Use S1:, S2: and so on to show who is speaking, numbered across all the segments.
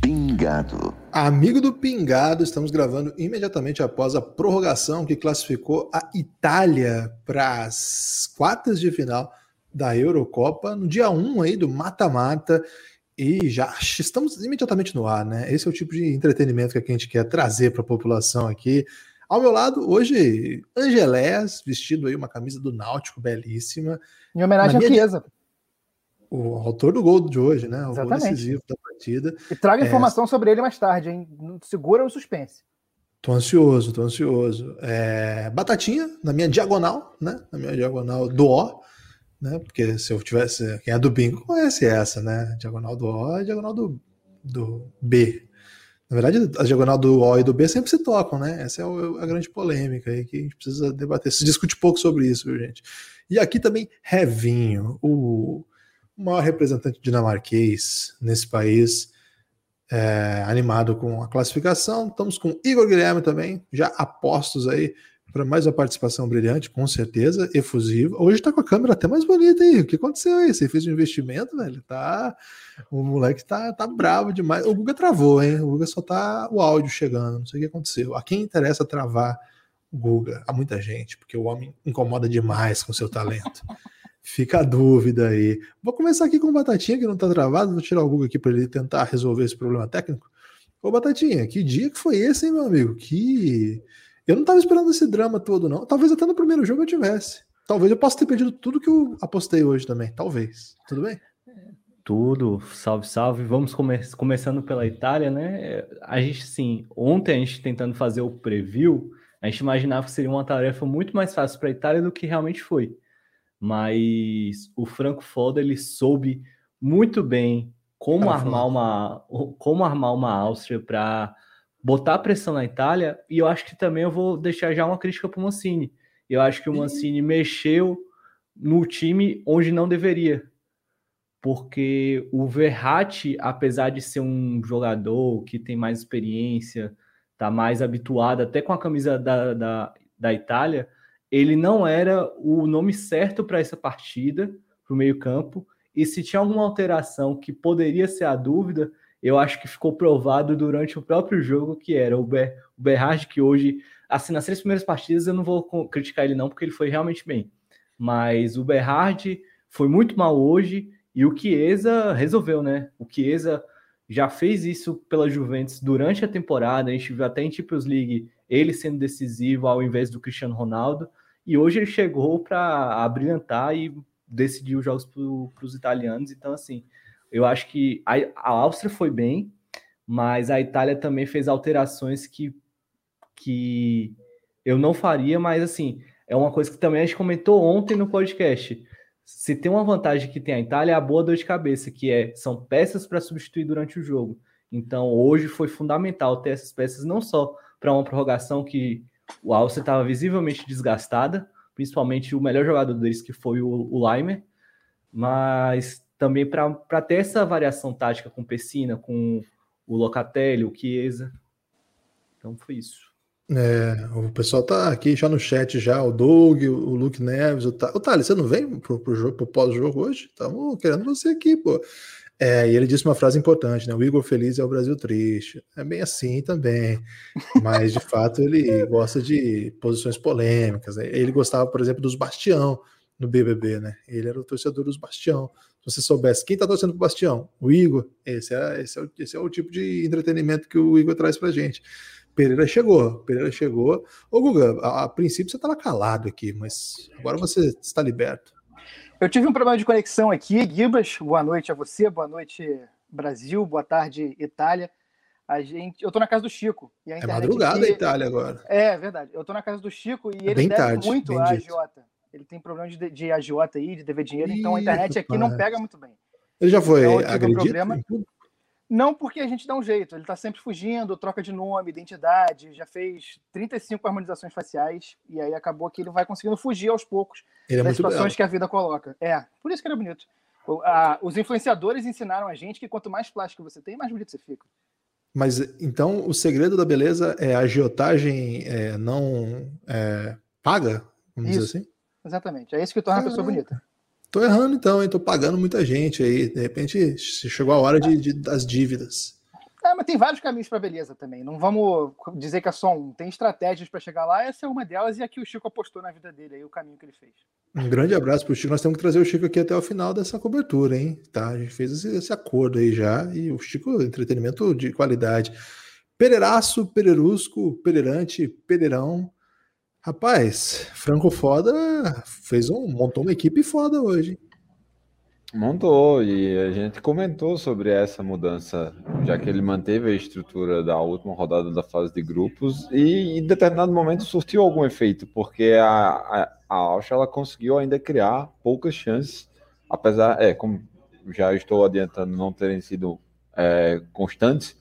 S1: Pingado. Amigo do Pingado, estamos gravando imediatamente após a prorrogação que classificou a Itália para as quartas de final da Eurocopa, no dia 1 aí do mata-mata. E já estamos imediatamente no ar, né? Esse é o tipo de entretenimento que a gente quer trazer para a população aqui. Ao meu lado, hoje, Angelés, vestido aí uma camisa do Náutico belíssima.
S2: Em homenagem à Chiesa
S1: o autor do gol de hoje, né? O Exatamente. gol decisivo da partida.
S2: E traga é... informação sobre ele mais tarde, hein? Segura o suspense.
S1: Tô ansioso, tô ansioso. É... Batatinha na minha diagonal, né? Na minha diagonal do O, né? Porque se eu tivesse. Quem é do bingo conhece essa, né? Diagonal do O e diagonal do, do B. Na verdade, a diagonal do O e do B sempre se tocam, né? Essa é a grande polêmica aí que a gente precisa debater. Se discute pouco sobre isso, viu, gente? E aqui também, Revinho, o maior representante dinamarquês nesse país, é, animado com a classificação. Estamos com Igor Guilherme também, já apostos aí para mais uma participação brilhante, com certeza, efusiva. Hoje está com a câmera até mais bonita aí. O que aconteceu aí? Você fez um investimento, velho? Tá. O moleque tá, tá bravo demais. O Guga travou, hein? O Guga só tá o áudio chegando. Não sei o que aconteceu. A quem interessa travar o Guga? A muita gente, porque o homem incomoda demais com seu talento. Fica a dúvida aí. Vou começar aqui com o Batatinha, que não está travado. Vou tirar o Google aqui para ele tentar resolver esse problema técnico. Ô, Batatinha, que dia que foi esse, hein, meu amigo? Que. Eu não estava esperando esse drama todo, não. Talvez até no primeiro jogo eu tivesse. Talvez eu possa ter perdido tudo que eu apostei hoje também. Talvez. Tudo bem?
S3: Tudo, salve, salve. Vamos come começando pela Itália, né? A gente, sim, ontem a gente tentando fazer o preview, a gente imaginava que seria uma tarefa muito mais fácil para a Itália do que realmente foi mas o Franco Foda ele soube muito bem como armar uma como armar uma Áustria para botar pressão na Itália e eu acho que também eu vou deixar já uma crítica para o Mancini. Eu acho que o Mancini mexeu no time onde não deveria. Porque o Verratti, apesar de ser um jogador que tem mais experiência, tá mais habituado até com a camisa da, da, da Itália, ele não era o nome certo para essa partida, para o meio-campo. E se tinha alguma alteração que poderia ser a dúvida, eu acho que ficou provado durante o próprio jogo, que era o, Ber o que hoje, assim, nas três primeiras partidas eu não vou criticar ele não, porque ele foi realmente bem. Mas o Berhard foi muito mal hoje e o Chiesa resolveu, né? O Chiesa já fez isso pela Juventus durante a temporada, a gente viu até em Champions League ele sendo decisivo ao invés do Cristiano Ronaldo. E hoje ele chegou para abrilhantar e decidir os jogos para os italianos. Então, assim, eu acho que a, a, Áustria foi bem, mas a Itália também fez alterações que, que eu não faria, mas assim, é uma coisa que também a gente comentou ontem no podcast. Se tem uma vantagem que tem a Itália, é a boa dor de cabeça, que é são peças para substituir durante o jogo. Então, hoje foi fundamental ter essas peças não só para uma prorrogação que o Alce estava visivelmente desgastada, principalmente o melhor jogador deles, que foi o, o Limer, mas também para ter essa variação tática com o Pessina, com o Locatelli, o Chiesa. Então foi isso.
S1: É, o pessoal tá aqui já no chat já, o Doug, o Luke Neves, o, o Thales, você não vem pro, pro, jogo, pro pós-jogo hoje? Estamos querendo você aqui, pô. É, e ele disse uma frase importante, né? O Igor feliz é o Brasil triste. É bem assim também. Mas, de fato, ele gosta de posições polêmicas. Né? Ele gostava, por exemplo, dos Bastião no BBB, né? Ele era o torcedor dos Bastião. Se você soubesse quem está torcendo pro Bastião, o Igor, esse é, esse, é o, esse é o tipo de entretenimento que o Igor traz pra gente. Pereira chegou, Pereira chegou. Ô, Guga, a, a princípio você estava calado aqui, mas agora você está liberto.
S2: Eu tive um problema de conexão aqui, Gibas. Boa noite a você, boa noite, Brasil, boa tarde, Itália. A gente, eu tô na casa do Chico.
S1: E é madrugada aqui... a Itália agora.
S2: É, verdade. Eu tô na casa do Chico e é ele deve tarde, muito a agiota. Ele tem problema de, de agiota aí, de dever dinheiro, então a internet aqui não pega muito bem.
S1: Ele já foi então, agredido? Problema...
S2: Não porque a gente dá um jeito, ele está sempre fugindo, troca de nome, identidade, já fez 35 harmonizações faciais e aí acabou que ele vai conseguindo fugir aos poucos
S1: ele é
S2: das situações belo. que a vida coloca. É, por isso que ele é bonito. a, os influenciadores ensinaram a gente que quanto mais plástico você tem, mais bonito você fica.
S1: Mas então o segredo da beleza é a agiotagem é, não é, paga, vamos
S2: Isso.
S1: dizer assim?
S2: Exatamente. É isso que torna a pessoa bonita.
S1: Tô errando então, hein? Tô pagando muita gente aí. De repente chegou a hora de, de das dívidas.
S2: É, mas tem vários caminhos para beleza também. Não vamos dizer que é só um. Tem estratégias para chegar lá. Essa é uma delas e aqui o Chico apostou na vida dele aí o caminho que ele fez.
S1: Um grande abraço pro Chico. Nós temos que trazer o Chico aqui até o final dessa cobertura, hein? Tá, a gente fez esse, esse acordo aí já e o Chico entretenimento de qualidade. Pereiraço, Pererusco, Pereirante, Pereirão. Rapaz, Franco Foda fez um montou uma equipe foda hoje.
S4: Montou, e a gente comentou sobre essa mudança, já que ele manteve a estrutura da última rodada da fase de grupos e em determinado momento surtiu algum efeito, porque a, a, a Alcha ela conseguiu ainda criar poucas chances, apesar, é, como já estou adiantando, não terem sido é, constantes,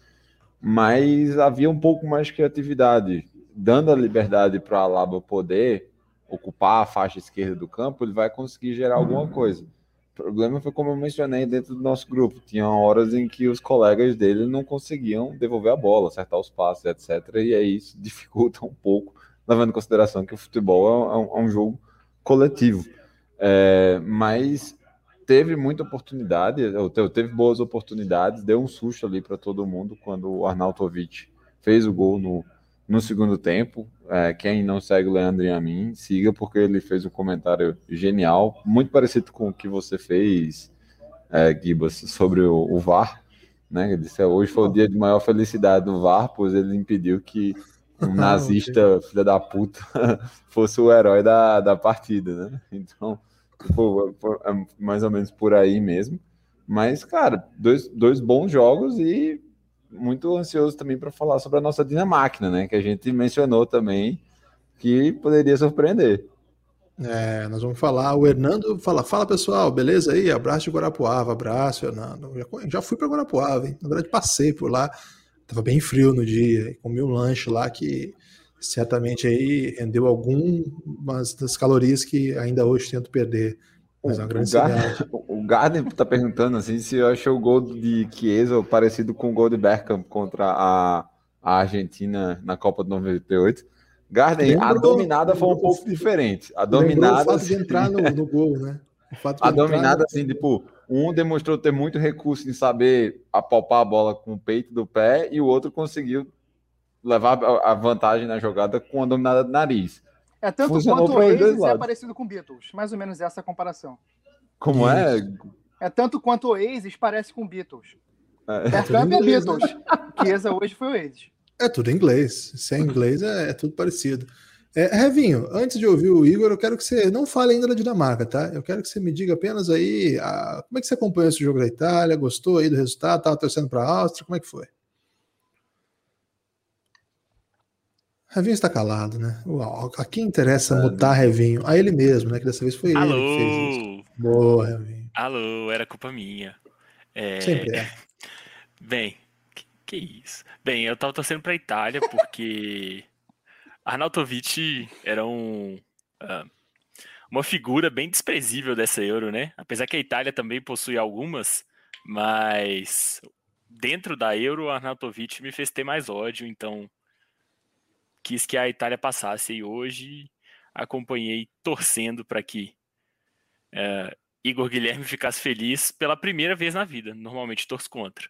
S4: mas havia um pouco mais de criatividade, dando a liberdade para a Alaba poder ocupar a faixa esquerda do campo, ele vai conseguir gerar alguma coisa. O problema foi como eu mencionei dentro do nosso grupo. Tinha horas em que os colegas dele não conseguiam devolver a bola, acertar os passes, etc. E aí isso dificulta um pouco, levando em consideração que o futebol é um, é um jogo coletivo. É, mas teve muita oportunidade, teve boas oportunidades, deu um susto ali para todo mundo quando o Arnautovic fez o gol no, no segundo tempo. É, quem não segue o Leandro e a mim, siga, porque ele fez um comentário genial, muito parecido com o que você fez, é, Gibas, sobre o, o VAR. Né? Ele disse, hoje foi o dia de maior felicidade do VAR, pois ele impediu que um nazista, filha da puta, fosse o herói da, da partida, né? Então, tipo, é mais ou menos por aí mesmo. Mas, cara, dois, dois bons jogos e muito ansioso também para falar sobre a nossa Dinamáquina, né? Que a gente mencionou também que poderia surpreender.
S1: É, nós vamos falar. O Hernando fala: Fala pessoal, beleza aí? Abraço de Guarapuava, abraço, Hernando. Já, já fui para Guarapuava, hein? Na verdade, passei por lá. Tava bem frio no dia, comi um lanche lá que certamente aí rendeu algumas das calorias que ainda hoje tento perder. Mas é
S4: o, Garden, está perguntando assim se eu achei o gol de Chiesa parecido com o gol de Bergkamp contra a, a Argentina na Copa de 98. Garden, a dominada foi um pouco diferente. A dominada. O
S1: fato de entrar no, no gol, né?
S4: a dominada, assim, tipo, um demonstrou ter muito recurso em saber apalpar a bola com o peito do pé e o outro conseguiu levar a vantagem na jogada com a dominada do nariz.
S2: É tanto Funcionou quanto o Oasis é parecido com Beatles. Mais ou menos essa comparação.
S4: Como é?
S2: É tanto quanto o Oasis parece com Beatles. É, é tudo é Beatles. Chiesa hoje foi o Oasis.
S1: É tudo em inglês. Se é inglês, é, é tudo parecido. É, Revinho, antes de ouvir o Igor, eu quero que você não fale ainda da Dinamarca, tá? Eu quero que você me diga apenas aí a, como é que você acompanhou esse jogo da Itália, gostou aí do resultado, estava torcendo para a Áustria, como é que foi? Revinho está calado, né? A quem interessa mutar Revinho? A ele mesmo, né? Que dessa vez foi
S5: Alô?
S1: ele que fez isso. Boa, Revinho.
S5: Alô, era culpa minha.
S1: É... Sempre é.
S5: Bem, que, que isso? Bem, eu tava torcendo pra Itália porque Arnautovic era um, uh, uma figura bem desprezível dessa Euro, né? Apesar que a Itália também possui algumas, mas dentro da Euro, Arnautovic me fez ter mais ódio, então quis que a Itália passasse e hoje acompanhei torcendo para que uh, Igor Guilherme ficasse feliz pela primeira vez na vida. Normalmente torço contra.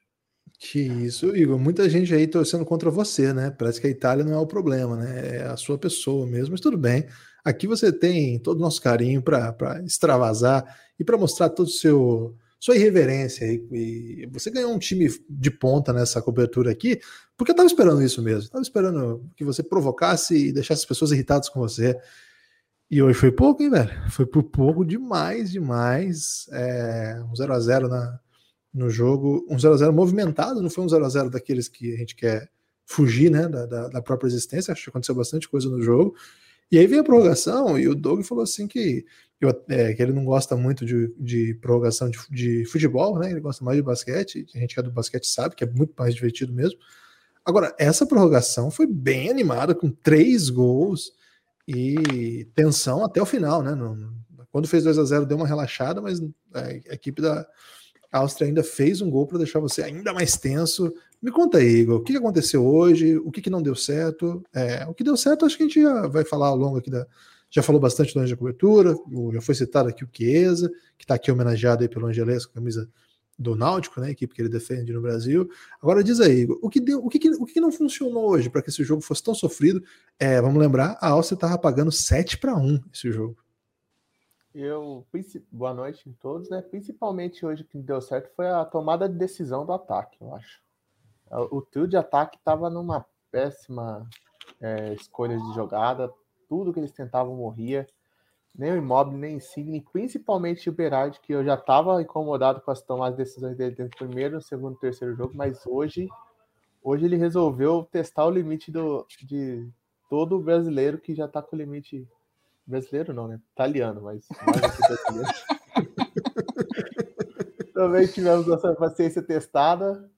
S1: Que isso, Igor. Muita gente aí torcendo contra você, né? Parece que a Itália não é o problema, né? É a sua pessoa mesmo, mas tudo bem. Aqui você tem todo o nosso carinho para extravasar e para mostrar todo o seu sua irreverência. E, e, você ganhou um time de ponta nessa cobertura aqui, porque eu estava esperando isso mesmo. Estava esperando que você provocasse e deixasse as pessoas irritadas com você. E hoje foi pouco, hein, velho? Foi por pouco demais, demais. É, um 0x0 na, no jogo, um 0x0 movimentado, não foi um 0x0 daqueles que a gente quer fugir, né, da, da, da própria existência. Acho que aconteceu bastante coisa no jogo. E aí veio a prorrogação e o Doug falou assim que, é, que ele não gosta muito de, de prorrogação de, de, futebol, né? Ele gosta mais de basquete. A gente que é do basquete sabe que é muito mais divertido mesmo. Agora, essa prorrogação foi bem animada, com três gols e tensão até o final, né? No, Quando fez 2 a 0 deu uma relaxada, mas a equipe da Áustria ainda fez um gol para deixar você ainda mais tenso. Me conta aí, Igor, o que aconteceu hoje? O que, não deu certo? É, o que deu certo, acho que a gente já vai falar ao longo aqui da. Já falou bastante do Anjo da Cobertura, já foi citado aqui o Chiesa, que está aqui homenageado aí pelo Angeles com a camisa do Náutico, né, equipe que ele defende no Brasil. Agora diz aí, o que, deu, o que, o que não funcionou hoje para que esse jogo fosse tão sofrido? É, vamos lembrar, a Áustria estava pagando 7 para 1 esse jogo.
S6: Eu, boa noite a todos, né? Principalmente hoje que deu certo foi a tomada de decisão do ataque, eu acho. O trio de ataque estava numa péssima é, escolha de jogada, tudo que eles tentavam morria nem o Immobile, nem o Insigne, principalmente o Berardi, que eu já estava incomodado com as tomadas de decisões dele no primeiro, no segundo e terceiro jogo, mas hoje, hoje ele resolveu testar o limite do, de todo brasileiro que já está com o limite. Brasileiro não, né? Italiano, mas Também tivemos nossa paciência testada.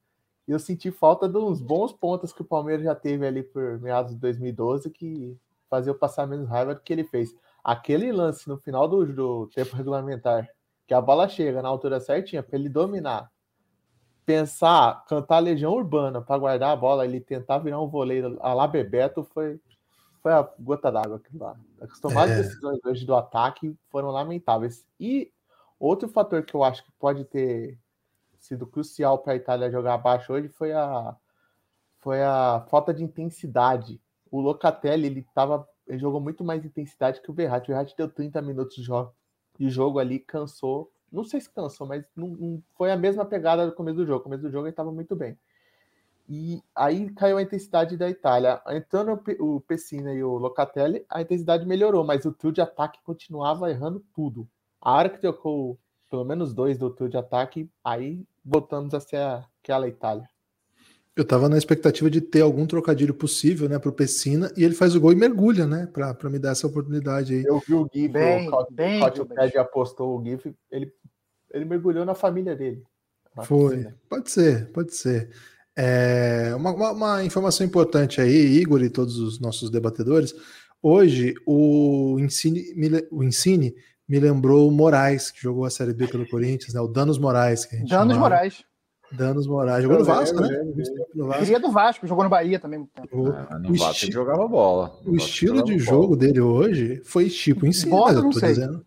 S6: E eu senti falta de uns bons pontos que o Palmeiras já teve ali por meados de 2012 que fazia eu passar menos raiva do que ele fez aquele lance no final do, do tempo regulamentar, que a bola chega na altura certinha para ele dominar, pensar, cantar Legião Urbana para guardar a bola, ele tentar virar um voleiro a lá Bebeto foi, foi a gota d'água aquilo lá. As tomadas é. decisões hoje do ataque foram lamentáveis. E outro fator que eu acho que pode ter sido crucial para a Itália jogar abaixo hoje foi a, foi a falta de intensidade. O Locatelli ele estava ele jogou muito mais intensidade que o Verratti. O Verratti deu 30 minutos de jogo, jogo ali, cansou. Não sei se cansou, mas não, não foi a mesma pegada do começo do jogo. No começo do jogo ele estava muito bem. E aí caiu a intensidade da Itália. Entrando o Pessina e o Locatelli, a intensidade melhorou, mas o trio de ataque continuava errando tudo. A hora que trocou pelo menos dois do trio de ataque, aí voltamos a ser aquela Itália.
S1: Eu tava na expectativa de ter algum trocadilho possível, né, pro Pessina, e ele faz o gol e mergulha, né, pra, pra me dar essa oportunidade aí.
S6: Eu vi o Gui, bem, o bem, o apostou o GIF, ele, ele mergulhou na família dele.
S1: Foi, piscina. pode ser, pode ser. É, uma, uma, uma, informação importante aí, Igor e todos os nossos debatedores, hoje o Insigne, o Insigne me lembrou o Moraes, que jogou a Série B pelo Corinthians, né, o Danos Moraes. Que
S2: Danos chamava. Moraes.
S1: Danos Moraes. Jogou no Vasco, né?
S2: Queria do Vasco, jogou no Bahia também.
S4: Ah, no Vasco esti... ele jogava bola.
S1: O, o estilo de jogo bola. dele hoje foi tipo em cima, mas eu tô sei. dizendo.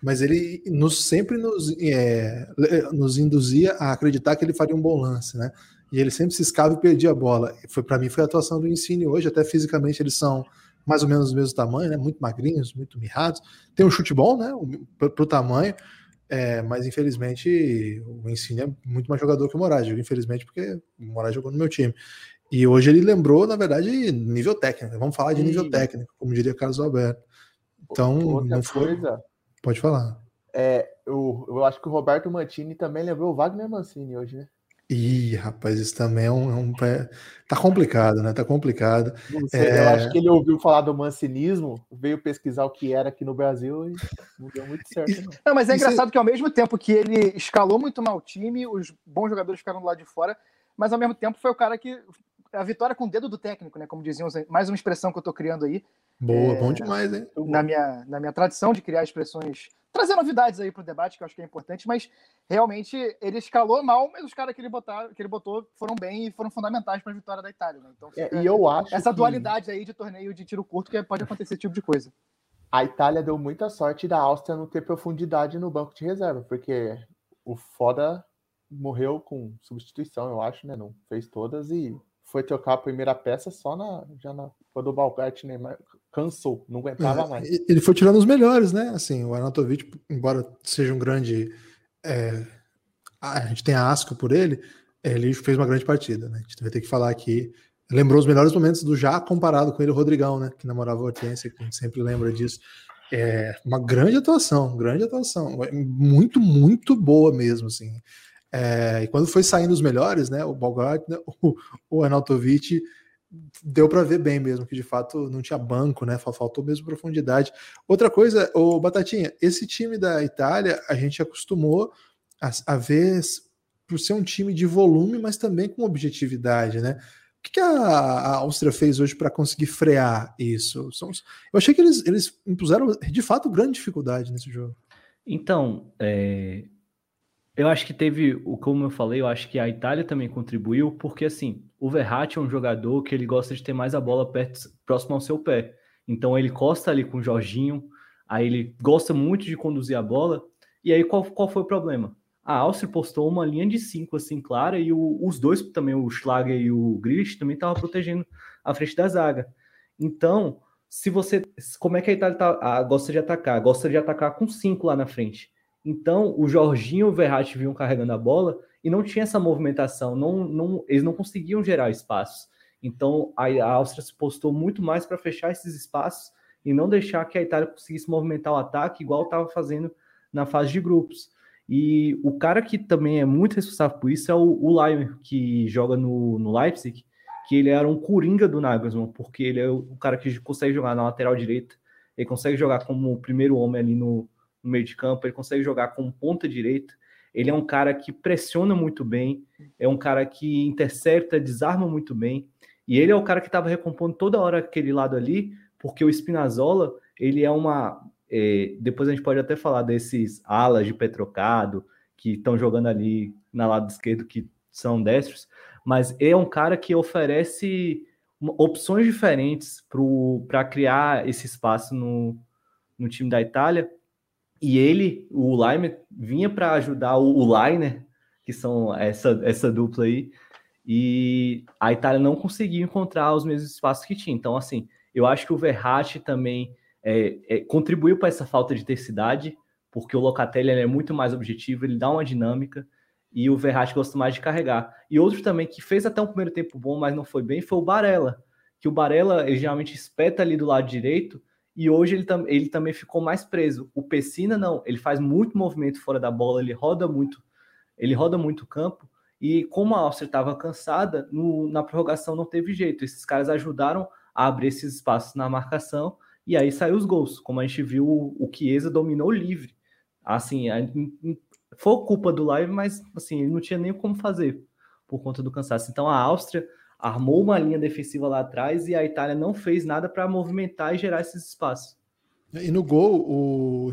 S1: Mas ele nos, sempre nos, é, nos induzia a acreditar que ele faria um bom lance, né? E ele sempre se escava e perdia a bola. Foi para mim foi a atuação do Insigne hoje, até fisicamente eles são mais ou menos do mesmo tamanho, né? Muito magrinhos, muito mirrados. Tem um chute bom, né? Pro, o tamanho. É, mas infelizmente o Ensino é muito mais jogador que o Moraes. infelizmente porque o Moraes jogou no meu time. E hoje ele lembrou, na verdade, nível técnico. Vamos falar de nível técnico, como diria Carlos Alberto. Então, Outra não foi. Coisa, Pode falar.
S6: É, eu, eu acho que o Roberto Mantini também lembrou o Wagner Mancini hoje, né?
S1: Ih, rapaz, isso também é um, é um. Tá complicado, né? Tá complicado.
S6: Sei, é... Eu acho que ele ouviu falar do mancinismo, veio pesquisar o que era aqui no Brasil e não deu muito certo. Não,
S2: não mas é engraçado que ao mesmo tempo que ele escalou muito mal o time, os bons jogadores ficaram do lado de fora, mas ao mesmo tempo foi o cara que. A vitória com o dedo do técnico, né? Como diziam, mais uma expressão que eu tô criando aí.
S1: Boa, é, bom demais, hein?
S2: Na minha, na minha tradição de criar expressões trazer novidades aí para o debate, que eu acho que é importante, mas realmente ele escalou mal, mas os caras que ele, botar, que ele botou foram bem e foram fundamentais para a vitória da Itália. Né? Então,
S6: é, e eu acho
S2: essa que... dualidade aí de torneio de tiro curto que pode acontecer esse tipo de coisa.
S6: A Itália deu muita sorte da Áustria não ter profundidade no banco de reserva, porque o foda morreu com substituição, eu acho, né? Não fez todas e foi trocar a primeira peça só na já na quando o Balcart Neymar cansou, não aguentava é, mais.
S1: Ele foi tirando os melhores, né? Assim, o Arnautovic, embora seja um grande. É, a gente tem asco por ele, ele fez uma grande partida, né? A gente vai ter que falar aqui. Lembrou os melhores momentos do já comparado com ele, o Rodrigão, né? Que namorava a Hortência, que a gente sempre lembra disso. É uma grande atuação, grande atuação. Muito, muito boa mesmo, assim. É, e quando foi saindo os melhores, né? O Bogart, né, o, o Arnautovic deu para ver bem mesmo que de fato não tinha banco, né? Faltou mesmo profundidade. Outra coisa, o Batatinha, esse time da Itália a gente acostumou a, a ver por ser um time de volume, mas também com objetividade, né? que, que a, a Áustria fez hoje para conseguir frear isso? Eu achei que eles, eles impuseram, de fato, grande dificuldade nesse jogo.
S3: Então, é, eu acho que teve, como eu falei, eu acho que a Itália também contribuiu, porque assim, o Verratti é um jogador que ele gosta de ter mais a bola perto, próximo ao seu pé. Então ele costa ali com o Jorginho, aí ele gosta muito de conduzir a bola. E aí qual, qual foi o problema? A Áustria postou uma linha de cinco assim clara e o, os dois também, o Schlager e o Grish, também estavam protegendo a frente da zaga. Então, se você, como é que a Itália tá, a, gosta de atacar? Gosta de atacar com cinco lá na frente. Então, o Jorginho e o Verratti vinham carregando a bola e não tinha essa movimentação, não, não, eles não conseguiam gerar espaços. Então, a, a Áustria se postou muito mais para fechar esses espaços e não deixar que a Itália conseguisse movimentar o ataque igual estava fazendo na fase de grupos. E o cara que também é muito responsável por isso é o, o Leimer, que joga no, no Leipzig, que ele era um coringa do Nagelsmann, porque ele é o cara que consegue jogar na lateral direita, ele consegue jogar como o primeiro homem ali no, no meio de campo, ele consegue jogar como ponta direita, ele é um cara que pressiona muito bem, é um cara que intercepta, desarma muito bem, e ele é o cara que estava recompondo toda hora aquele lado ali, porque o Spinazzola, ele é uma... É, depois a gente pode até falar desses alas de Petrocado, que estão jogando ali na lado esquerdo, que são destros, mas é um cara que oferece opções diferentes para criar esse espaço no, no time da Itália, e ele, o Leimer, vinha para ajudar o, o que são essa, essa dupla aí, e a Itália não conseguiu encontrar os mesmos espaços que tinha. Então, assim, eu acho que o Verratti também é, é, contribuiu para essa falta de tercidade, porque o Locatelli é muito mais objetivo, ele dá uma dinâmica, e o Verratti gosta mais de carregar. E outro também que fez até um primeiro tempo bom, mas não foi bem, foi o Barella, que o Barella ele geralmente espeta ali do lado direito, e hoje ele, tam ele também ficou mais preso. O Pessina não, ele faz muito movimento fora da bola, ele roda muito, ele roda muito o campo. E como a Áustria estava cansada, no, na prorrogação não teve jeito. Esses caras ajudaram a abrir esses espaços na marcação e aí saiu os gols. Como a gente viu, o, Chiesa dominou livre. Assim, a, foi culpa do live, mas assim, ele não tinha nem como fazer por conta do cansaço. Então a Áustria armou uma linha defensiva lá atrás e a Itália não fez nada para movimentar e gerar esses espaços.
S1: E no gol, o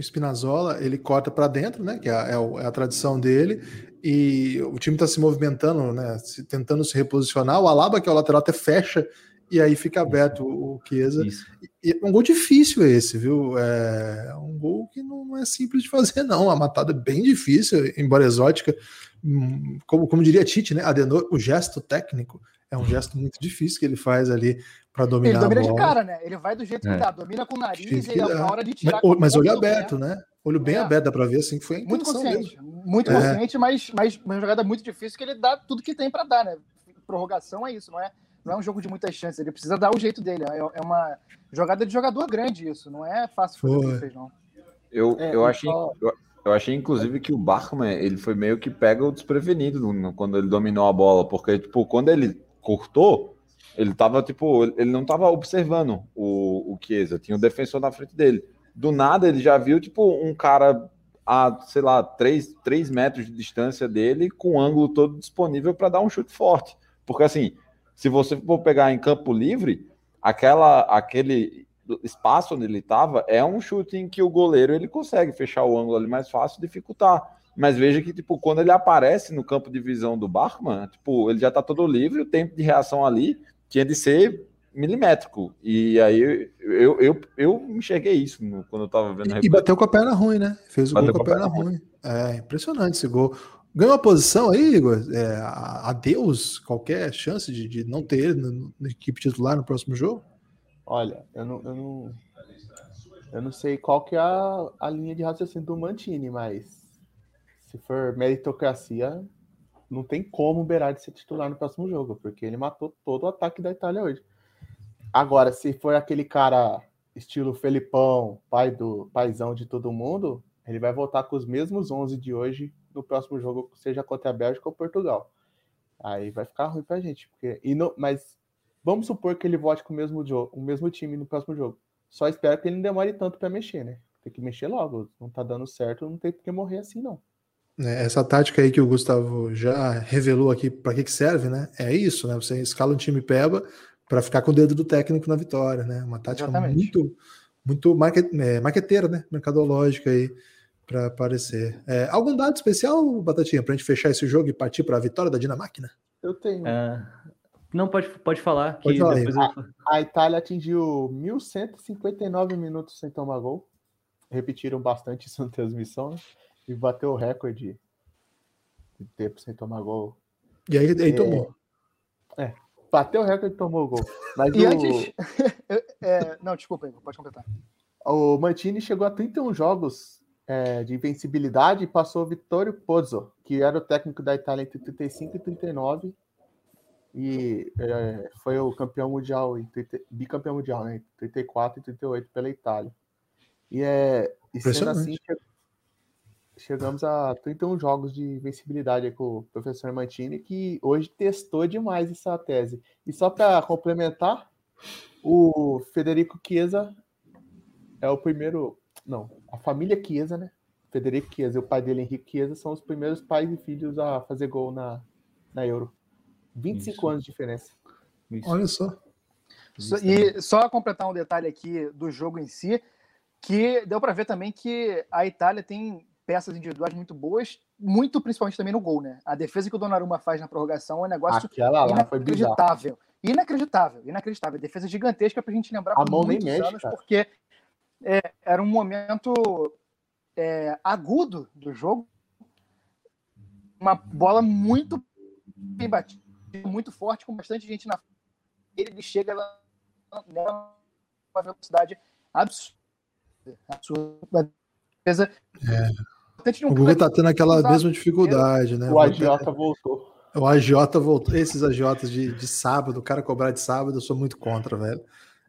S1: Spinazzola ele corta para dentro, né? Que é a, é, é a, tradição dele, e o time está se movimentando, né? Se, tentando se reposicionar. O Alaba, que é o lateral, até fecha e aí fica aberto o Chiesa. E é um gol difícil esse, viu? É um gol que não é simples de fazer, não. A matada é bem difícil, embora exótica. Como, como diria Tite, né? Adenor, o gesto técnico é um gesto muito difícil que ele faz ali para dominar
S2: ele domina
S1: a bola.
S2: de cara, né? Ele vai do jeito é. que dá, domina com o nariz e na hora de tirar.
S1: Mas, mas olho aberto, né? Olho bem é. aberto, dá para ver assim que foi a
S2: Muito consciente, mesmo. muito é. consciente, mas, mas uma jogada muito difícil que ele dá tudo que tem para dar, né? Prorrogação é isso, não é? Não é um jogo de muitas chances, ele precisa dar o jeito dele. É, é uma jogada de jogador grande isso, não é fácil fazer o que fez, não.
S4: Eu, é, eu, achei, eu, eu, achei, inclusive, que o Bachmann, ele foi meio que pega o desprevenido quando ele dominou a bola, porque, tipo, quando ele cortou, ele tava, tipo, ele não tava observando o, o Chiesa, tinha o defensor na frente dele. Do nada, ele já viu, tipo, um cara a, sei lá, 3, 3 metros de distância dele, com o ângulo todo disponível para dar um chute forte. Porque, assim, se você for pegar em campo livre, aquela, aquele espaço onde ele estava é um chute em que o goleiro ele consegue fechar o ângulo ali mais fácil e dificultar. Mas veja que, tipo, quando ele aparece no campo de visão do Bachmann, tipo, ele já está todo livre, o tempo de reação ali tinha de ser milimétrico. E aí eu, eu, eu enxerguei isso quando eu estava vendo.
S1: E, e bateu com a perna ruim, né? Fez o bateu gol com a perna, perna ruim. ruim. É impressionante esse gol. Ganhou uma posição aí, Igor? É, adeus qualquer chance de, de não ter ele na equipe titular no próximo jogo?
S6: Olha, eu não, eu não, eu não sei qual que é a, a linha de raciocínio do Mantini, mas se for meritocracia, não tem como o Berardi ser titular no próximo jogo, porque ele matou todo o ataque da Itália hoje. Agora, se for aquele cara estilo Felipão, pai do paizão de todo mundo, ele vai voltar com os mesmos 11 de hoje no próximo jogo, seja contra a Bélgica ou Portugal. Aí vai ficar ruim pra gente. Porque, e no, mas vamos supor que ele vote com o mesmo, jogo, o mesmo time no próximo jogo. Só espero que ele não demore tanto para mexer, né? Tem que mexer logo. Não tá dando certo, não tem por que morrer assim, não.
S1: né, essa tática aí que o Gustavo já revelou aqui para que, que serve, né? É isso, né? Você escala um time peba para ficar com o dedo do técnico na vitória, né? Uma tática Exatamente. muito muito market, é, marqueteira, né? Mercadológica aí para aparecer. É, algum dado especial, Batatinha, para a gente fechar esse jogo e partir para a vitória da Dinamáquina?
S6: Eu tenho.
S3: Uh, não, pode, pode falar. Pode falar
S6: eu... a, a, Itália atingiu 1.159 minutos sem tomar gol. Repetiram bastante isso na transmissão, né? E bateu o recorde de tempo sem tomar gol.
S1: E aí, aí é, tomou.
S6: É, bateu o recorde e tomou o gol.
S2: Mas e o... antes. é, não, desculpa, pode completar.
S6: O Mantini chegou a 31 jogos é, de invencibilidade e passou o Vittorio Pozzo, que era o técnico da Itália entre 35 e 39 e é, foi o campeão mundial, bicampeão mundial, né? 34 e 38 pela Itália. E é e sendo assim, chegamos a 31 jogos de invencibilidade com o professor Mantini, que hoje testou demais essa tese. E só para complementar, o Federico Chiesa é o primeiro. Não, a família Chiesa, né? Federico Chiesa e o pai dele, Henrique Chiesa, são os primeiros pais e filhos a fazer gol na, na Euro. 25 Isso. anos de diferença.
S1: Isso. Olha só.
S2: E só completar um detalhe aqui do jogo em si, que deu para ver também que a Itália tem peças individuais muito boas, muito principalmente também no gol, né? A defesa que o Donnarumma faz na prorrogação é um negócio inacreditável. Inacreditável, inacreditável. Defesa gigantesca para a gente lembrar
S6: a por mão muitos nem mexe, anos,
S2: cara. porque é, era um momento é, agudo do jogo, uma bola muito bem batida muito forte, com bastante gente na ele chega nela uma velocidade absurda. absurda.
S1: É. O Google está tendo aquela mesma dificuldade, né?
S6: O agiota voltou.
S1: O agiota voltou. Esses agiotas de, de sábado, o cara cobrar de sábado, eu sou muito contra, velho.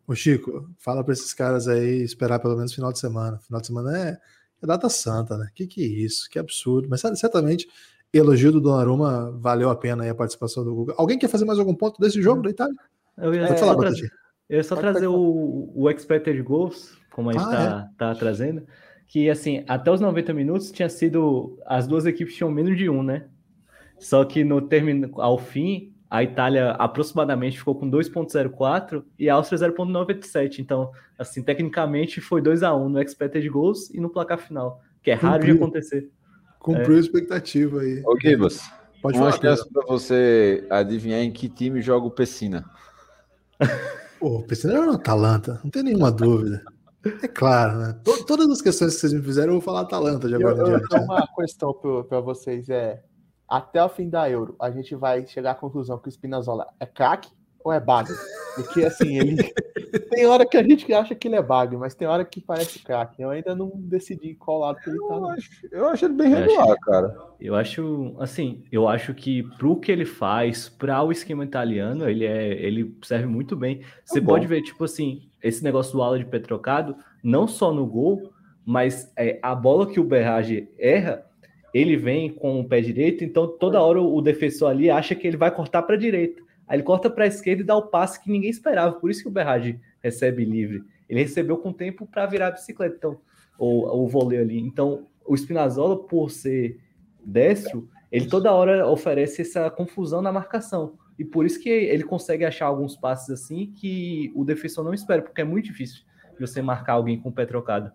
S1: O Chico, fala para esses caras aí esperar pelo menos final de semana. Final de semana é, é data santa, né? Que que é isso? Que absurdo. Mas certamente elogio do Donnarumma, valeu a pena a participação do Google. Alguém quer fazer mais algum ponto desse jogo da Itália?
S3: Eu ia, falar, só trazer, eu ia só Pode trazer o, o expected goals, como a gente está ah, é? tá trazendo, que assim, até os 90 minutos tinha sido, as duas equipes tinham menos de um, né? Só que no termino, ao fim, a Itália aproximadamente ficou com 2.04 e a Áustria 0.97. Então, assim, tecnicamente foi 2 a 1 no expected goals e no placar final, que é raro de acontecer.
S1: Cumpriu é. a expectativa aí.
S4: Ô, Gibas, Pode uma chance para você adivinhar em que time joga o Pessina.
S1: Pô, o Pessina era uma Atalanta, não tem nenhuma dúvida. É claro, né? Todas as questões que vocês me fizeram, eu vou falar Atalanta de agora
S6: eu, em diante. uma questão para vocês é: até o fim da Euro, a gente vai chegar à conclusão que o Spinazzola é craque ou é bug? Porque assim, ele tem hora que a gente acha que ele é bug, mas tem hora que parece craque. Eu ainda não decidi qual lado que ele tá.
S4: Eu acho, eu acho ele bem regular, acho, cara.
S3: Eu acho, assim, eu acho que pro que ele faz, para o esquema italiano, ele é, ele serve muito bem. Você é pode ver, tipo assim, esse negócio do ala de pé trocado, não só no gol, mas é, a bola que o Berrage erra, ele vem com o pé direito, então toda hora o defensor ali acha que ele vai cortar para direita. Aí ele corta para a esquerda e dá o passe que ninguém esperava. Por isso que o Berrage recebe livre. Ele recebeu com tempo para virar a bicicleta, então, ou o vôlei ali. Então, o Spinazzola, por ser destro, ele toda hora oferece essa confusão na marcação. E por isso que ele consegue achar alguns passes assim que o defensor não espera, porque é muito difícil você marcar alguém com o pé trocado.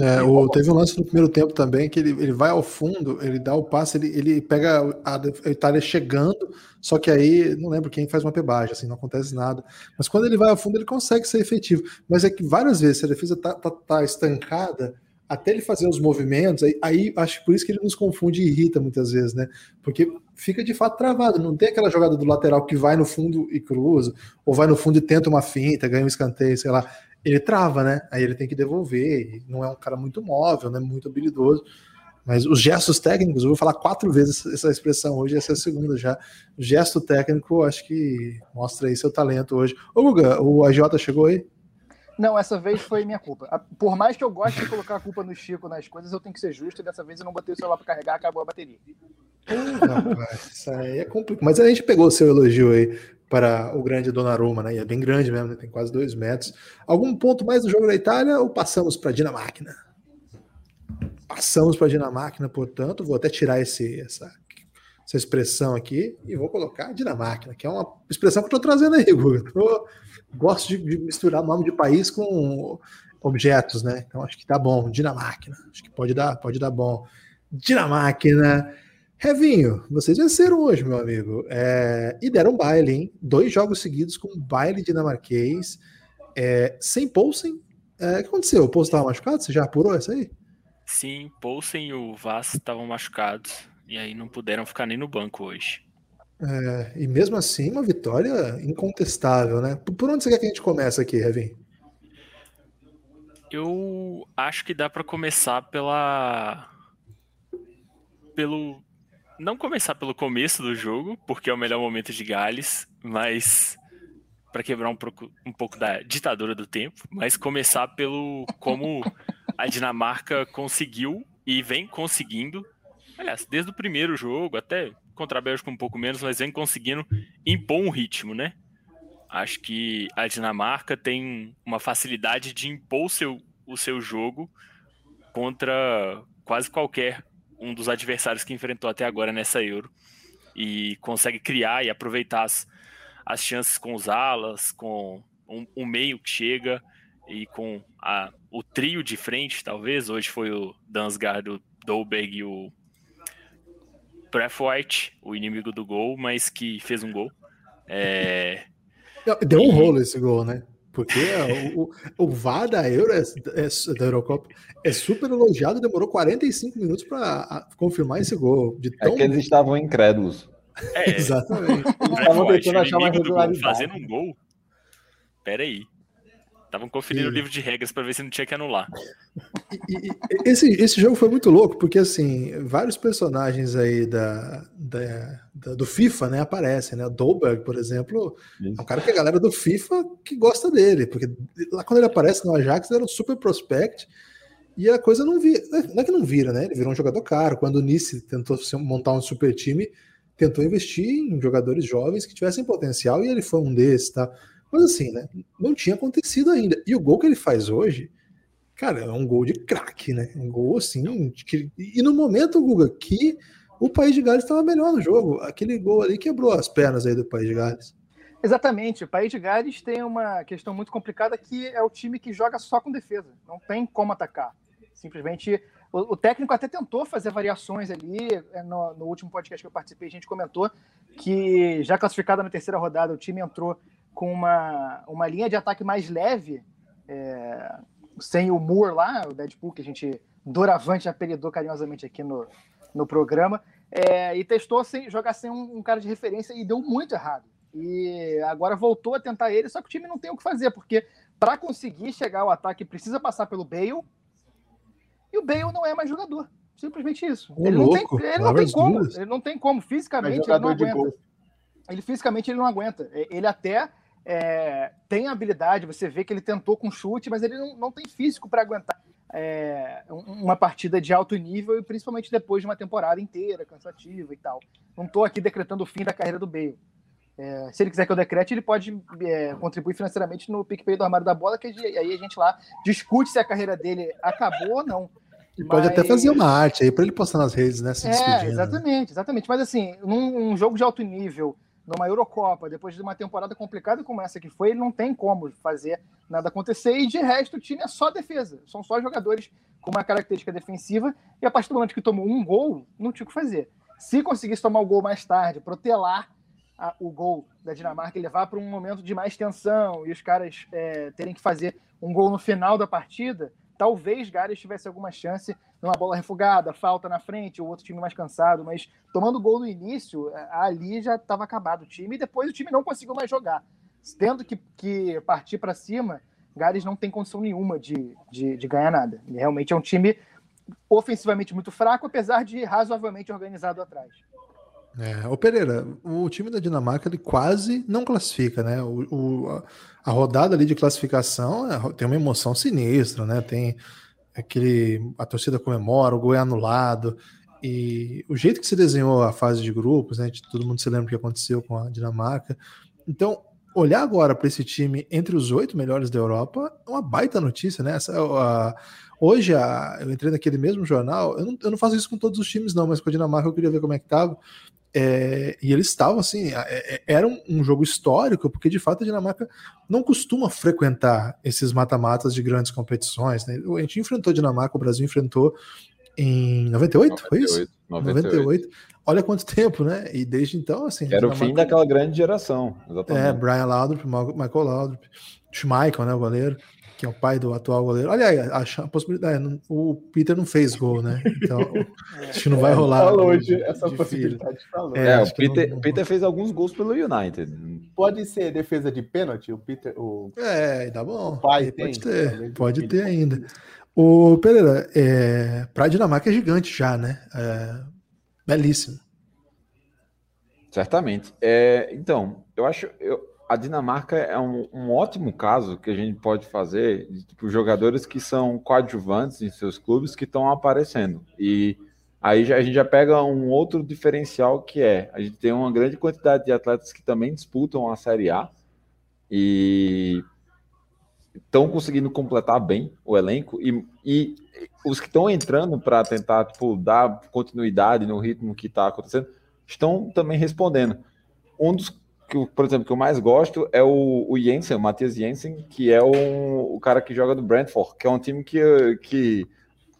S1: É, o, teve um lance no primeiro tempo também que ele, ele vai ao fundo, ele dá o passe, ele, ele pega a, a Itália chegando, só que aí não lembro quem faz uma pebagem, assim, não acontece nada. Mas quando ele vai ao fundo, ele consegue ser efetivo. Mas é que várias vezes, se a defesa tá, tá, tá estancada, até ele fazer os movimentos, aí, aí acho que por isso que ele nos confunde e irrita muitas vezes, né? Porque fica de fato travado, não tem aquela jogada do lateral que vai no fundo e cruza, ou vai no fundo e tenta uma finta, ganha um escanteio, sei lá ele trava, né? Aí ele tem que devolver. Não é um cara muito móvel, né? Muito habilidoso. Mas os gestos técnicos, eu vou falar quatro vezes essa expressão hoje, essa é a segunda já. O gesto técnico, acho que mostra aí seu talento hoje. Ô, Guga, o AJ chegou aí?
S2: Não, essa vez foi minha culpa. Por mais que eu goste de colocar a culpa no Chico nas coisas, eu tenho que ser justo e dessa vez eu não botei o celular para carregar, acabou a bateria.
S1: Rapaz, isso aí é complicado. Mas a gente pegou o seu elogio aí para o grande Donnarumma, né? E é bem grande mesmo, né? tem quase dois metros. Algum ponto mais do jogo da Itália ou passamos para a Dinamáquina? passamos para a Dinamarca, portanto, vou até tirar esse, essa, essa expressão aqui e vou colocar Dinamarca, que é uma expressão que eu estou trazendo aí, Guga. Eu gosto de, de, misturar nome de país com objetos, né? Então acho que tá bom. Dinamarca, acho que pode dar, pode dar bom. Dinamarca. Revinho, vocês venceram hoje, meu amigo. É, e deram baile, hein? Dois jogos seguidos com baile dinamarquês. É, sem Poulsen. É, o que aconteceu? O Poulsen estava machucado? Você já apurou essa aí?
S5: Sim, Poulsen e o Vaz estavam machucados. E aí não puderam ficar nem no banco hoje.
S1: É, e mesmo assim, uma vitória incontestável, né? Por onde você quer que a gente comece aqui, Revin?
S5: Eu acho que dá para começar pela. Pelo não começar pelo começo do jogo, porque é o melhor momento de Gales, mas para quebrar um pouco, um pouco da ditadura do tempo, mas começar pelo como a Dinamarca conseguiu e vem conseguindo, aliás, desde o primeiro jogo, até contra a Bélgica um pouco menos, mas vem conseguindo impor um ritmo, né? Acho que a Dinamarca tem uma facilidade de impor o seu, o seu jogo contra quase qualquer um dos adversários que enfrentou até agora nessa Euro e consegue criar e aproveitar as, as chances com os alas, com um, um meio que chega e com a, o trio de frente, talvez. Hoje foi o Dansgaard, o Dolberg e o White, o inimigo do gol, mas que fez um gol. É...
S1: Deu um rolo esse gol, né? Porque o, o, VAR da Euro, é, é, da Eurocopa, é super elogiado, demorou 45 minutos para confirmar esse gol.
S4: De é tão... É que eles estavam incrédulos.
S5: É, Exatamente. Eles estavam tentando achar uma regularidade. Fazendo um gol. Pera aí. Estavam conferindo e... o livro de regras para ver se não tinha que anular.
S1: E, e, esse, esse jogo foi muito louco, porque assim, vários personagens aí da, da, da do FIFA né, aparecem, né? O Dolberg, por exemplo, Isso. é um cara que a galera do FIFA que gosta dele, porque lá quando ele aparece no Ajax, ele era um super prospect. E a coisa não vira, não é que não vira, né? Ele virou um jogador caro. Quando o Nice tentou montar um super time, tentou investir em jogadores jovens que tivessem potencial e ele foi um desses, tá? Mas assim, né? Não tinha acontecido ainda. E o gol que ele faz hoje, cara, é um gol de craque, né? Um gol assim. Que... E no momento, Guga, que o País de Gales estava melhor no jogo. Aquele gol ali quebrou as pernas aí do País de Gales.
S2: Exatamente. O País de Gales tem uma questão muito complicada que é o time que joga só com defesa. Não tem como atacar. Simplesmente. O, técnico até tentou fazer variações ali. É, no, no último podcast que eu participei, a gente comentou que, já classificada na terceira rodada, o time entrou com uma, uma linha de ataque mais leve, é, sem o Moore lá, o Deadpool, que a gente doravante apelidou carinhosamente aqui no, no programa, é, e testou sem, jogar sem um, um, cara de referência e deu muito errado. E agora voltou a tentar ele, só que o time não tem o que fazer, porque para conseguir chegar ao ataque precisa passar pelo Bale, e o Bale não é mais jogador. Simplesmente isso. ele, louco, não tem, ele não tem como. Ele não tem como. Fisicamente, ele não aguenta. Ele fisicamente ele não aguenta. Ele até é, tem habilidade, você vê que ele tentou com chute, mas ele não, não tem físico para aguentar é, uma partida de alto nível e principalmente depois de uma temporada inteira cansativa e tal. Não estou aqui decretando o fim da carreira do Bale. É, se ele quiser que eu decrete, ele pode é, contribuir financeiramente no PicPay do Armário da Bola, que aí a gente lá discute se a carreira dele acabou ou não.
S1: E Mas... pode até fazer uma arte aí para ele postar nas redes, né? Se
S2: é, exatamente, exatamente. Mas assim, num um jogo de alto nível, numa Eurocopa, depois de uma temporada complicada como essa que foi, ele não tem como fazer nada acontecer. E de resto, o time é só defesa. São só jogadores com uma característica defensiva. E a partir do momento que tomou um gol, não tinha o que fazer. Se conseguisse tomar o gol mais tarde, protelar a, o gol da Dinamarca e levar para um momento de mais tensão e os caras é, terem que fazer um gol no final da partida, talvez Gales tivesse alguma chance numa bola refugada, falta na frente, o outro time mais cansado, mas tomando gol no início, é, ali já estava acabado o time e depois o time não conseguiu mais jogar. Tendo que, que partir para cima, Gales não tem condição nenhuma de, de, de ganhar nada. E realmente é um time ofensivamente muito fraco, apesar de razoavelmente organizado atrás.
S1: É, o Pereira, o time da Dinamarca ele quase não classifica, né? O, o a, rodada ali de classificação é, tem uma emoção sinistra, né? Tem aquele a torcida comemora, o gol é anulado e o jeito que se desenhou a fase de grupos, né? Todo mundo se lembra o que aconteceu com a Dinamarca. Então, olhar agora para esse time entre os oito melhores da Europa é uma baita notícia, né? Essa, a, Hoje, eu entrei naquele mesmo jornal, eu não, eu não faço isso com todos os times, não, mas com a Dinamarca eu queria ver como é que tava. É, e eles estavam assim, é, é, era um, um, jogo histórico, porque de fato a Dinamarca não costuma frequentar esses mata-matas de grandes competições. Né? A gente enfrentou a Dinamarca, o Brasil enfrentou em 98, 98 foi isso? 98. 98. Olha quanto tempo, né? E desde então, assim.
S4: Era Dinamarca... o fim daquela grande geração.
S1: Exatamente. É, Brian Laudrup, Michael Laudrup, Schmeichel, né, o goleiro que é o pai do atual goleiro. Olha aí, a, a possibilidade. o Peter não fez gol, né? Então, acho que não vai rolar.
S6: Tá longe essa possibilidade. Tá
S4: longe. É, é o Peter, não... Peter fez alguns gols pelo United.
S6: Pode ser defesa de pênalti? O Peter. O...
S1: É, tá bom. O pai pode tem, ter, pode ter ainda. O Pereira, é, para a Dinamarca é gigante já, né? É, belíssimo.
S4: Certamente. É, então, eu acho. Eu, a Dinamarca é um, um, ótimo caso que a gente pode fazer de tipo, jogadores que são coadjuvantes em seus clubes que estão aparecendo. E aí já, a gente já pega um outro diferencial que é a gente tem uma grande quantidade de atletas que também disputam a Série A e estão conseguindo completar bem o elenco e, e os que estão entrando para tentar tipo, dar continuidade no ritmo que está acontecendo estão também respondendo. Um dos que, por exemplo, que eu mais gosto é o, o Jensen, o Matheus Jensen, que é o, o cara que joga do Brentford, que é um time que, que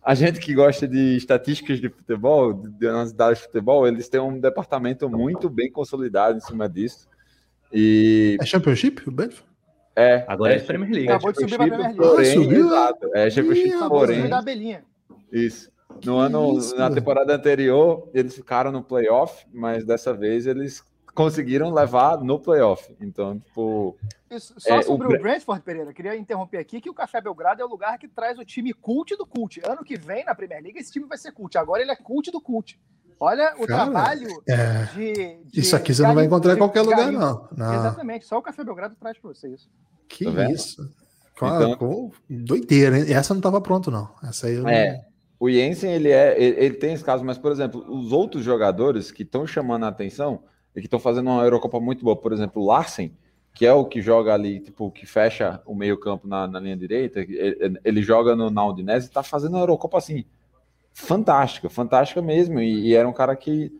S4: a gente que gosta de estatísticas de futebol, de análise de futebol, eles têm um departamento muito bem consolidado em cima disso. E...
S1: É Championship, o Brentford?
S4: É.
S3: Agora é, é Premier League.
S2: Acabou de subir para Premier
S1: League. Ah, subiu? Exato.
S4: É Championship porém.
S2: da abelhinha.
S4: Isso. No ano, isso, na temporada anterior, eles ficaram no playoff, mas dessa vez eles conseguiram levar no playoff. Então, tipo.
S2: Isso, só é, sobre o... o Brentford, Pereira, queria interromper aqui que o Café Belgrado é o lugar que traz o time cult do cult. Ano que vem, na Premier League, esse time vai ser cult. Agora ele é cult do cult. Olha o Cara,
S1: trabalho é... de, de, Isso aqui você não vai encontrar em qualquer lugar, não. não.
S2: Exatamente, só o Café Belgrado traz para você isso.
S1: Que tá isso. Então... Doideira, hein? Essa não estava pronto, não. Essa aí eu
S4: é. O Jensen, ele, é, ele, ele tem esse caso, mas, por exemplo, os outros jogadores que estão chamando a atenção, e que estão fazendo uma Eurocopa muito boa. Por exemplo, o Larsen, que é o que joga ali, tipo, que fecha o meio-campo na, na, linha direita, ele, ele joga no, na e está fazendo uma Eurocopa assim, fantástica, fantástica mesmo. E, e, era um cara que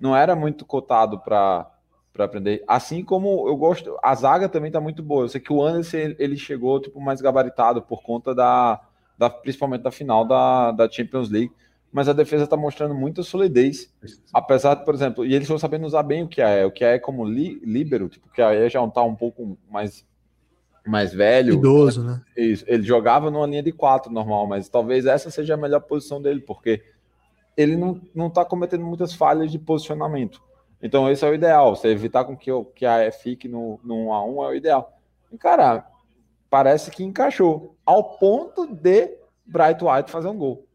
S4: não era muito cotado para para aprender. Assim como eu gosto, a zaga também está muito boa. Eu sei que o Anderson ele chegou tipo mais gabaritado por conta da, da principalmente da final da, da Champions League mas a defesa está mostrando muita solidez. Apesar de, por exemplo, e eles estão sabendo usar bem o que é, o que é como li, líbero, tipo, que aí já está um pouco mais mais velho.
S1: Idoso, né?
S4: Isso. Ele jogava numa linha de quatro normal, mas talvez essa seja a melhor posição dele, porque ele não, não tá cometendo muitas falhas de posicionamento. Então, esse é o ideal. Você evitar com que, que a E fique no, no 1 a 1 é o ideal. E, cara, parece que encaixou. Ao ponto de Bright White fazer um gol.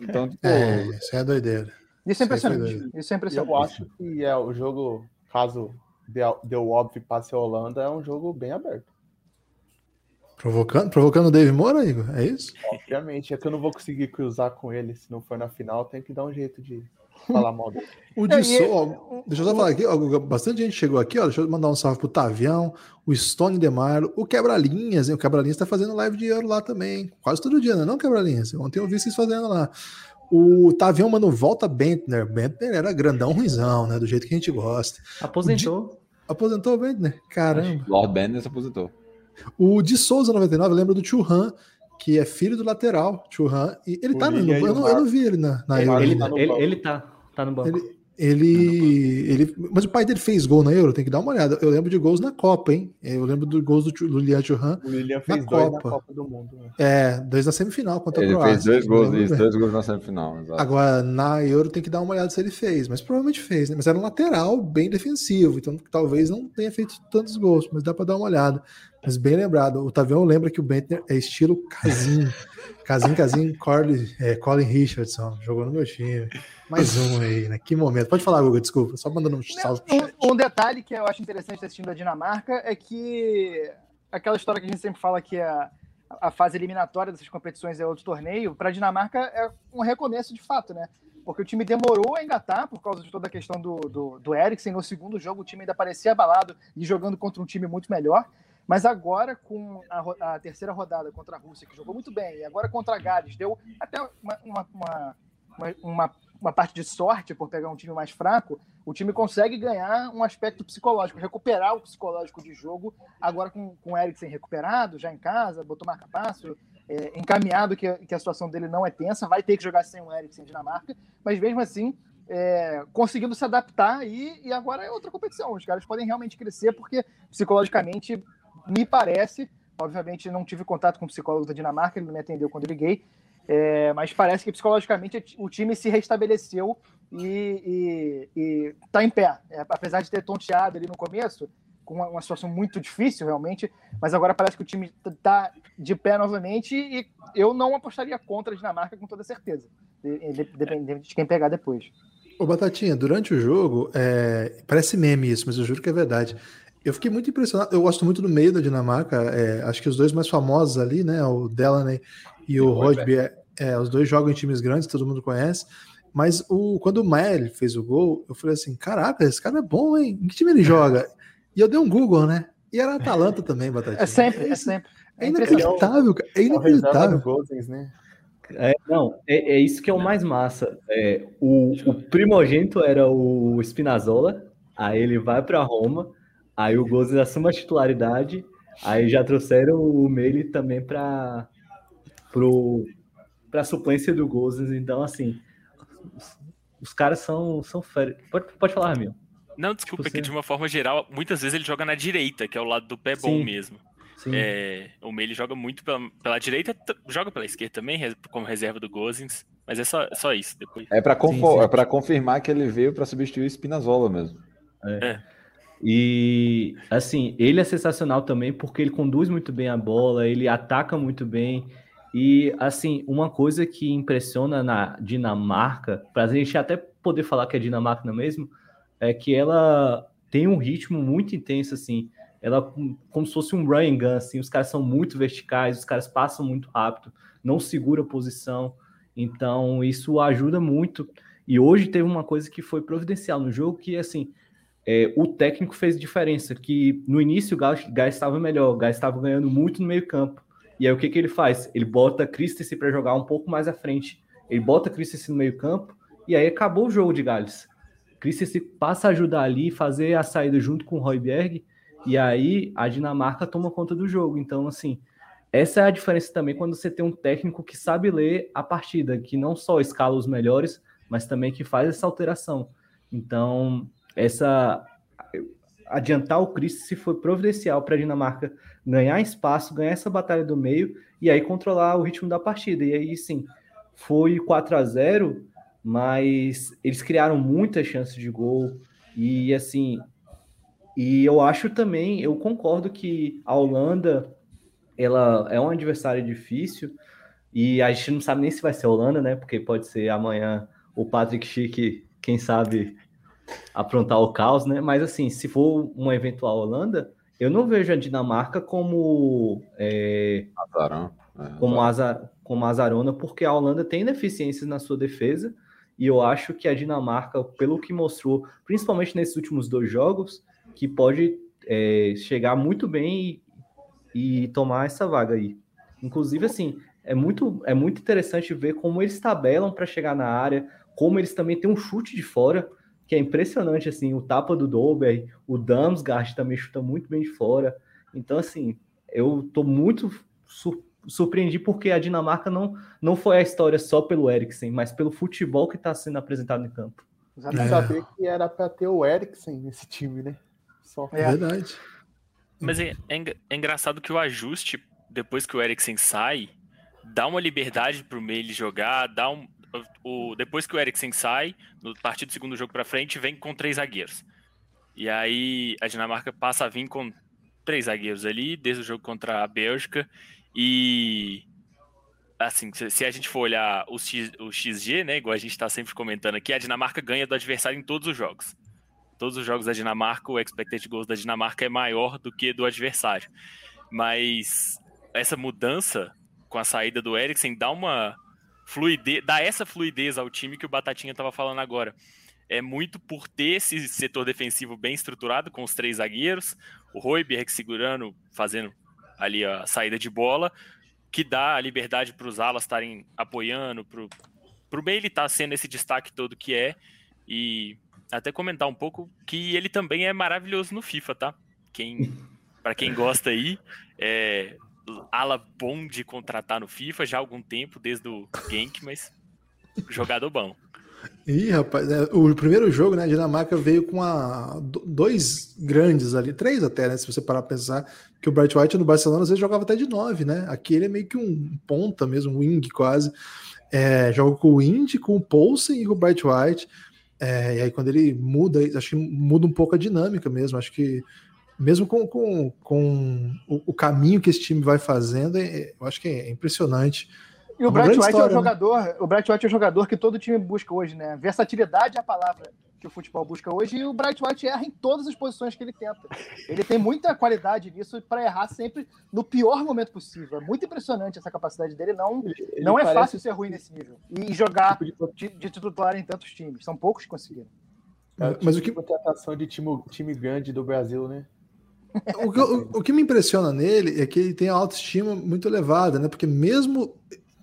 S1: Então, tipo, é, isso é doideira.
S2: Isso é impressionante. Isso é impressionante.
S6: Eu acho que é o jogo, caso deu óbvio passe a Holanda, é um jogo bem aberto.
S1: Provocando, provocando o Dave Moura, Igor? É isso?
S6: Obviamente, é que eu não vou conseguir cruzar com ele se não for na final, tem que dar um jeito de falar mal dele.
S1: O de so, deixa eu só falar aqui, ó, bastante gente chegou aqui, ó, deixa eu mandar um salve pro Tavião, o Stone Demaro, o Quebra-Linhas, o Quebra-Linhas tá fazendo live de euro lá também, quase todo dia, né? Não, Quebra-Linhas? Ontem eu vi vocês fazendo lá. O Tavião mandou volta Bentner. Bentner era grandão ruizão, né? Do jeito que a gente gosta.
S3: Aposentou.
S1: Aposentou o Bentner? Caramba.
S4: Lord Bentner se aposentou.
S1: O de Souza 99 lembra do Churran, que é filho do lateral, Churran. E ele o tá no. Eu não, eu não vi ele na, na
S3: ele, ele, tá ele, ele, tá. Tá no banco.
S1: Ele, ele, ele, mas o pai dele fez gol na Euro, tem que dar uma olhada. Eu lembro de gols na Copa, hein? Eu lembro dos gols do, do Lilian Churran.
S6: O Lilian fez na dois Copa. na Copa do Mundo. Né?
S1: É, dois na semifinal contra
S4: ele
S1: a Croácia.
S4: Ele fez dois gols, isso, dois gols na semifinal. Exato.
S1: Agora, na Euro tem que dar uma olhada se ele fez, mas provavelmente fez, né? Mas era um lateral bem defensivo, então talvez não tenha feito tantos gols, mas dá para dar uma olhada. Mas bem lembrado, o Tavião lembra que o Bentner é estilo Casim. Casim, Casim, Colin, é, Colin Richardson, jogou no meu time. Mais um aí, né? Que momento. Pode falar, Guga, desculpa, só mandando um salve
S2: pro chat. Um, um detalhe que eu acho interessante assistindo a Dinamarca é que aquela história que a gente sempre fala que a, a fase eliminatória dessas competições é outro torneio, para a Dinamarca é um recomeço de fato, né? Porque o time demorou a engatar por causa de toda a questão do, do, do Eriksen. No segundo jogo, o time ainda parecia abalado e jogando contra um time muito melhor. Mas agora, com a, a, terceira rodada contra a Rússia, que jogou muito bem, e agora contra a Gales, deu até uma, uma, uma, uma, uma parte de sorte por pegar um time mais fraco, o time consegue ganhar um aspecto psicológico, recuperar o psicológico de jogo, agora com, com o Eriksen recuperado, já em casa, botou marca-passo, é, encaminhado que, que a situação dele não é tensa, vai ter que jogar sem o Eriksen Dinamarca, mas mesmo assim é, conseguindo se adaptar e, e agora é outra competição. Os caras podem realmente crescer porque psicologicamente me parece, obviamente não tive contato com o psicólogo da Dinamarca, ele não me atendeu quando liguei, é, mas parece que psicologicamente o time se restabeleceu e, está em pé. É, apesar de ter tonteado ali no começo, com uma, uma, situação muito difícil realmente, mas agora parece que o time está de pé novamente e eu não apostaria contra a Dinamarca com toda certeza, dependendo de quem pegar depois.
S1: Ô Batatinha, durante o jogo, é, parece meme isso, mas eu juro que é verdade. Eu fiquei muito impressionado. Eu gosto muito do meio da Dinamarca. É, acho que os dois mais famosos ali, né? O Delaney e o Rodby, é, é, os dois jogam em times grandes, todo mundo conhece. Mas o, quando o Mael fez o gol, eu falei assim: caraca, esse cara é bom, hein? Em que time ele joga? E eu dei um Google, né? E era Atalanta também, Batatinha.
S2: É sempre, é sempre.
S1: É, inacreditável, cara. É inacreditável.
S3: né? É, não, é, é, isso que é o mais massa. É, o, o primogênito era o Spinazzola, aí ele vai para Roma, Aí o Gozes assume a titularidade, aí já trouxeram o Meili também para para suplência do Gozes, então assim, os, os, caras são são férias. Pode, pode falar, Ramil.
S5: Não, desculpa, tipo, é que de uma forma geral, muitas vezes ele joga na direita, que é o lado do pé bom mesmo. É, o Meili joga muito pela, pela direita, joga pela esquerda também, como reserva do Gozens, mas é só, só isso depois.
S4: É para é confirmar que ele veio para substituir o Spinazzola mesmo.
S3: É. é. E assim, ele é sensacional também porque ele conduz muito bem a bola, ele ataca muito bem. E assim, uma coisa que impressiona na Dinamarca, para a gente até poder falar que é Dinamarca é mesmo, é que ela tem um ritmo muito intenso assim. Ela como se fosse um run and gun, assim, os caras são muito verticais, os caras passam muito rápido, não segura posição. Então, isso ajuda muito. E hoje teve uma coisa que foi providencial no jogo que assim, é, o técnico fez diferença, que no início o Gás estava melhor, o Gás estava ganhando muito no meio campo. E aí o que, que ele faz? Ele bota Christensen para jogar um pouco mais à frente. Ele bota Christensen no meio campo e aí acabou o jogo de Gales. Christensen passa a ajudar ali, fazer a saída junto com o Royberg e aí a Dinamarca toma conta do jogo. Então, assim, essa é a diferença também quando você tem um técnico que sabe ler a partida, que não só escala os melhores, mas também que faz essa alteração. Então, essa adiantar o Cristo se foi providencial para a Dinamarca ganhar espaço, ganhar essa batalha do meio e aí controlar o ritmo da partida. E aí sim, foi 4 a 0, mas eles criaram muitas chances de gol e assim, e eu acho também, eu concordo que a Holanda ela é um adversário difícil e a gente não sabe nem se vai ser a Holanda, né? Porque pode ser amanhã o Patrick Schick, quem sabe aprontar o caos, né? Mas assim, se for uma eventual Holanda, eu não vejo a Dinamarca como é, Azarão, é, como, azar, como azarona, porque a Holanda tem deficiências na sua defesa e eu acho que a Dinamarca, pelo que mostrou, principalmente nesses últimos dois jogos, que pode é, chegar muito bem e, e tomar essa vaga aí. Inclusive, assim, é muito, é muito interessante ver como eles tabelam para chegar na área, como eles também têm um chute de fora que é impressionante, assim, o tapa do Dolberg, o Damsgaard também chuta muito bem de fora. Então, assim, eu tô muito sur surpreendido porque a Dinamarca não, não foi a história só pelo Eriksen, mas pelo futebol que está sendo apresentado em campo.
S6: Já não é. sabia que era para ter o Eriksen nesse time, né?
S1: Só. É verdade.
S5: Mas é, é, é engraçado que o ajuste, depois que o Eriksen sai, dá uma liberdade para o Meili jogar, dá um, o, depois que o Eriksen sai, no partido do segundo jogo para frente, vem com três zagueiros. E aí a Dinamarca passa a vir com três zagueiros ali, desde o jogo contra a Bélgica. E assim, se a gente for olhar o, X, o XG, né, igual a gente está sempre comentando aqui, a Dinamarca ganha do adversário em todos os jogos. Todos os jogos da Dinamarca, o expected goals da Dinamarca é maior do que do adversário. Mas essa mudança com a saída do Eriksen dá uma fluidez, dá essa fluidez ao time que o Batatinha estava falando agora. é muito por ter esse setor defensivo bem estruturado, com os três zagueiros, o Royberg segurando, fazendo ali a saída de bola, que dá a liberdade para os alas estarem apoiando, para o Bailey estar tá sendo esse destaque todo que é, e até comentar um pouco que ele também é maravilhoso no FIFA, tá? Quem, para quem gosta aí, é ala bom de contratar no FIFA já há algum tempo, desde o Genk, mas jogador bom.
S1: Ih, rapaz, é, o primeiro jogo, né, a Dinamarca veio com a, dois grandes ali, três até, né, se você parar pra pensar, que o Bright White no Barcelona às vezes jogava até de nove, né, aqui ele é meio que um ponta mesmo, um wing quase, é, joga com o Indy, com o Poulsen e com o Bright White, é, e aí quando ele muda, acho que muda um pouco a dinâmica mesmo, acho que mesmo com, com, com o, o caminho que esse time vai fazendo, é, eu acho que é impressionante,
S2: e o Bright White história, é o né? jogador, né? o Bright White é o jogador que todo time busca hoje, né? Versatilidade é a palavra que o futebol busca hoje e o Bright White erra em todas as posições que ele tenta. Ele tem muita qualidade nisso para errar sempre no pior momento possível. É muito impressionante essa capacidade dele. Não, ele, não é parece... fácil ser ruim nesse nível e jogar tipo de, de titular em tantos times. São poucos que conseguiram.
S6: É, tipo mas o que contratação de time, time grande do Brasil, né?
S1: O que, o, o que me impressiona nele é que ele tem a autoestima muito elevada, né? Porque mesmo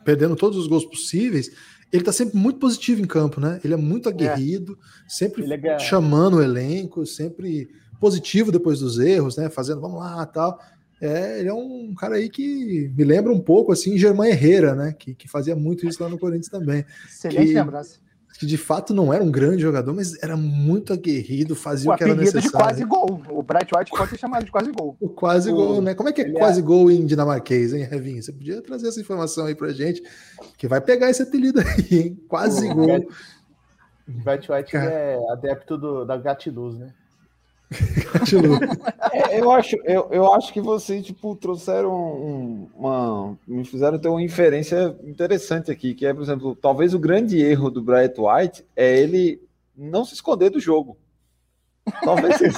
S1: perdendo todos os gols possíveis, ele tá sempre muito positivo em campo, né? Ele é muito aguerrido, é. sempre é chamando o elenco, sempre positivo depois dos erros, né? Fazendo, vamos lá, tal. É, ele é um cara aí que me lembra um pouco assim Germán Herrera, né? Que, que fazia muito isso lá no Corinthians também.
S2: Excelente que, lembrança
S1: que de fato não era um grande jogador, mas era muito aguerrido, fazia o, o que era necessário. de
S2: quase gol. O Bright White pode ser chamado de quase gol.
S1: O quase o... gol, né? Como é que é Ele quase é... gol em dinamarquês, hein, Revinho? Você podia trazer essa informação aí pra gente, que vai pegar esse apelido aí, hein? Quase o gol.
S6: Bright White é adepto do, da gratiluz, né?
S4: É, eu, acho, eu, eu acho que vocês tipo, trouxeram um, uma. me fizeram ter uma inferência interessante aqui, que é, por exemplo, talvez o grande erro do Bright White é ele não se esconder do jogo. Talvez se,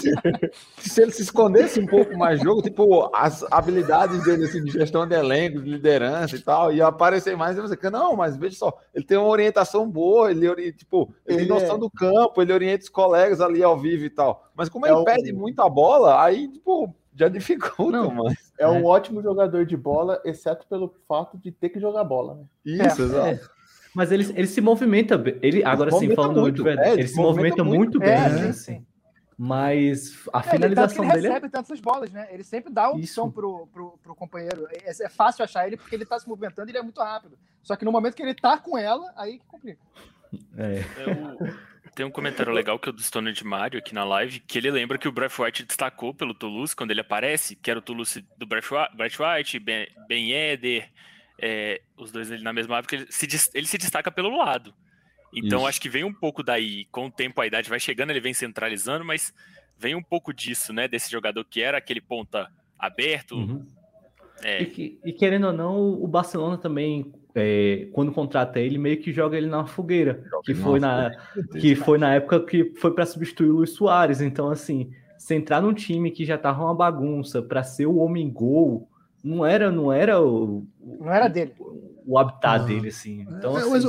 S4: se, ele se escondesse um pouco mais jogo, tipo, as habilidades dele assim, de gestão de elenco, de liderança e tal, ia aparecer mais. Você, não, mas veja só, ele tem uma orientação boa, ele, tipo, ele, ele tem noção é... do campo, ele orienta os colegas ali ao vivo e tal. Mas como é ele o... perde muita bola, aí, tipo, já dificulta não, mais.
S6: É um é. ótimo jogador de bola, exceto pelo fato de ter que jogar bola, né?
S3: Isso, é, exato. É. Mas ele, ele se movimenta bem. Ele, agora sim, falando muito, de verdade, é, ele, ele se movimenta, movimenta muito, muito bem. É, né? Assim. Mas a é, finalização
S2: ele,
S3: dele.
S2: Ele recebe tantas bolas, né? Ele sempre dá a opção pro, pro, pro, companheiro. É, é, fácil achar ele porque ele tá se movimentando e ele é muito rápido. Só que no momento que ele tá com ela, aí que complica.
S5: É. tem um comentário legal que é do Stone de Mario aqui na live, que ele lembra que o Breath White destacou pelo Toulouse quando ele aparece, que era o Toulouse do Breath White, Ben, ben Eder, é, os dois ali na mesma época, ele se, ele se destaca pelo lado. Então Isso. acho que vem um pouco daí, com o tempo a idade vai chegando, ele vem centralizando, mas vem um pouco disso, né? Desse jogador que era aquele ponta aberto. Uhum.
S3: É. E, e, querendo ou não, o Barcelona também, é, quando contrata ele, meio que joga ele na fogueira, que foi na, que foi na época que foi para substituir o Luiz Soares. Então, assim, se entrar num time que já tava uma bagunça para ser o homem gol, não era, não era o,
S2: não era dele,
S3: o, o habitat ah. dele, assim. Então, é, assim,
S1: mas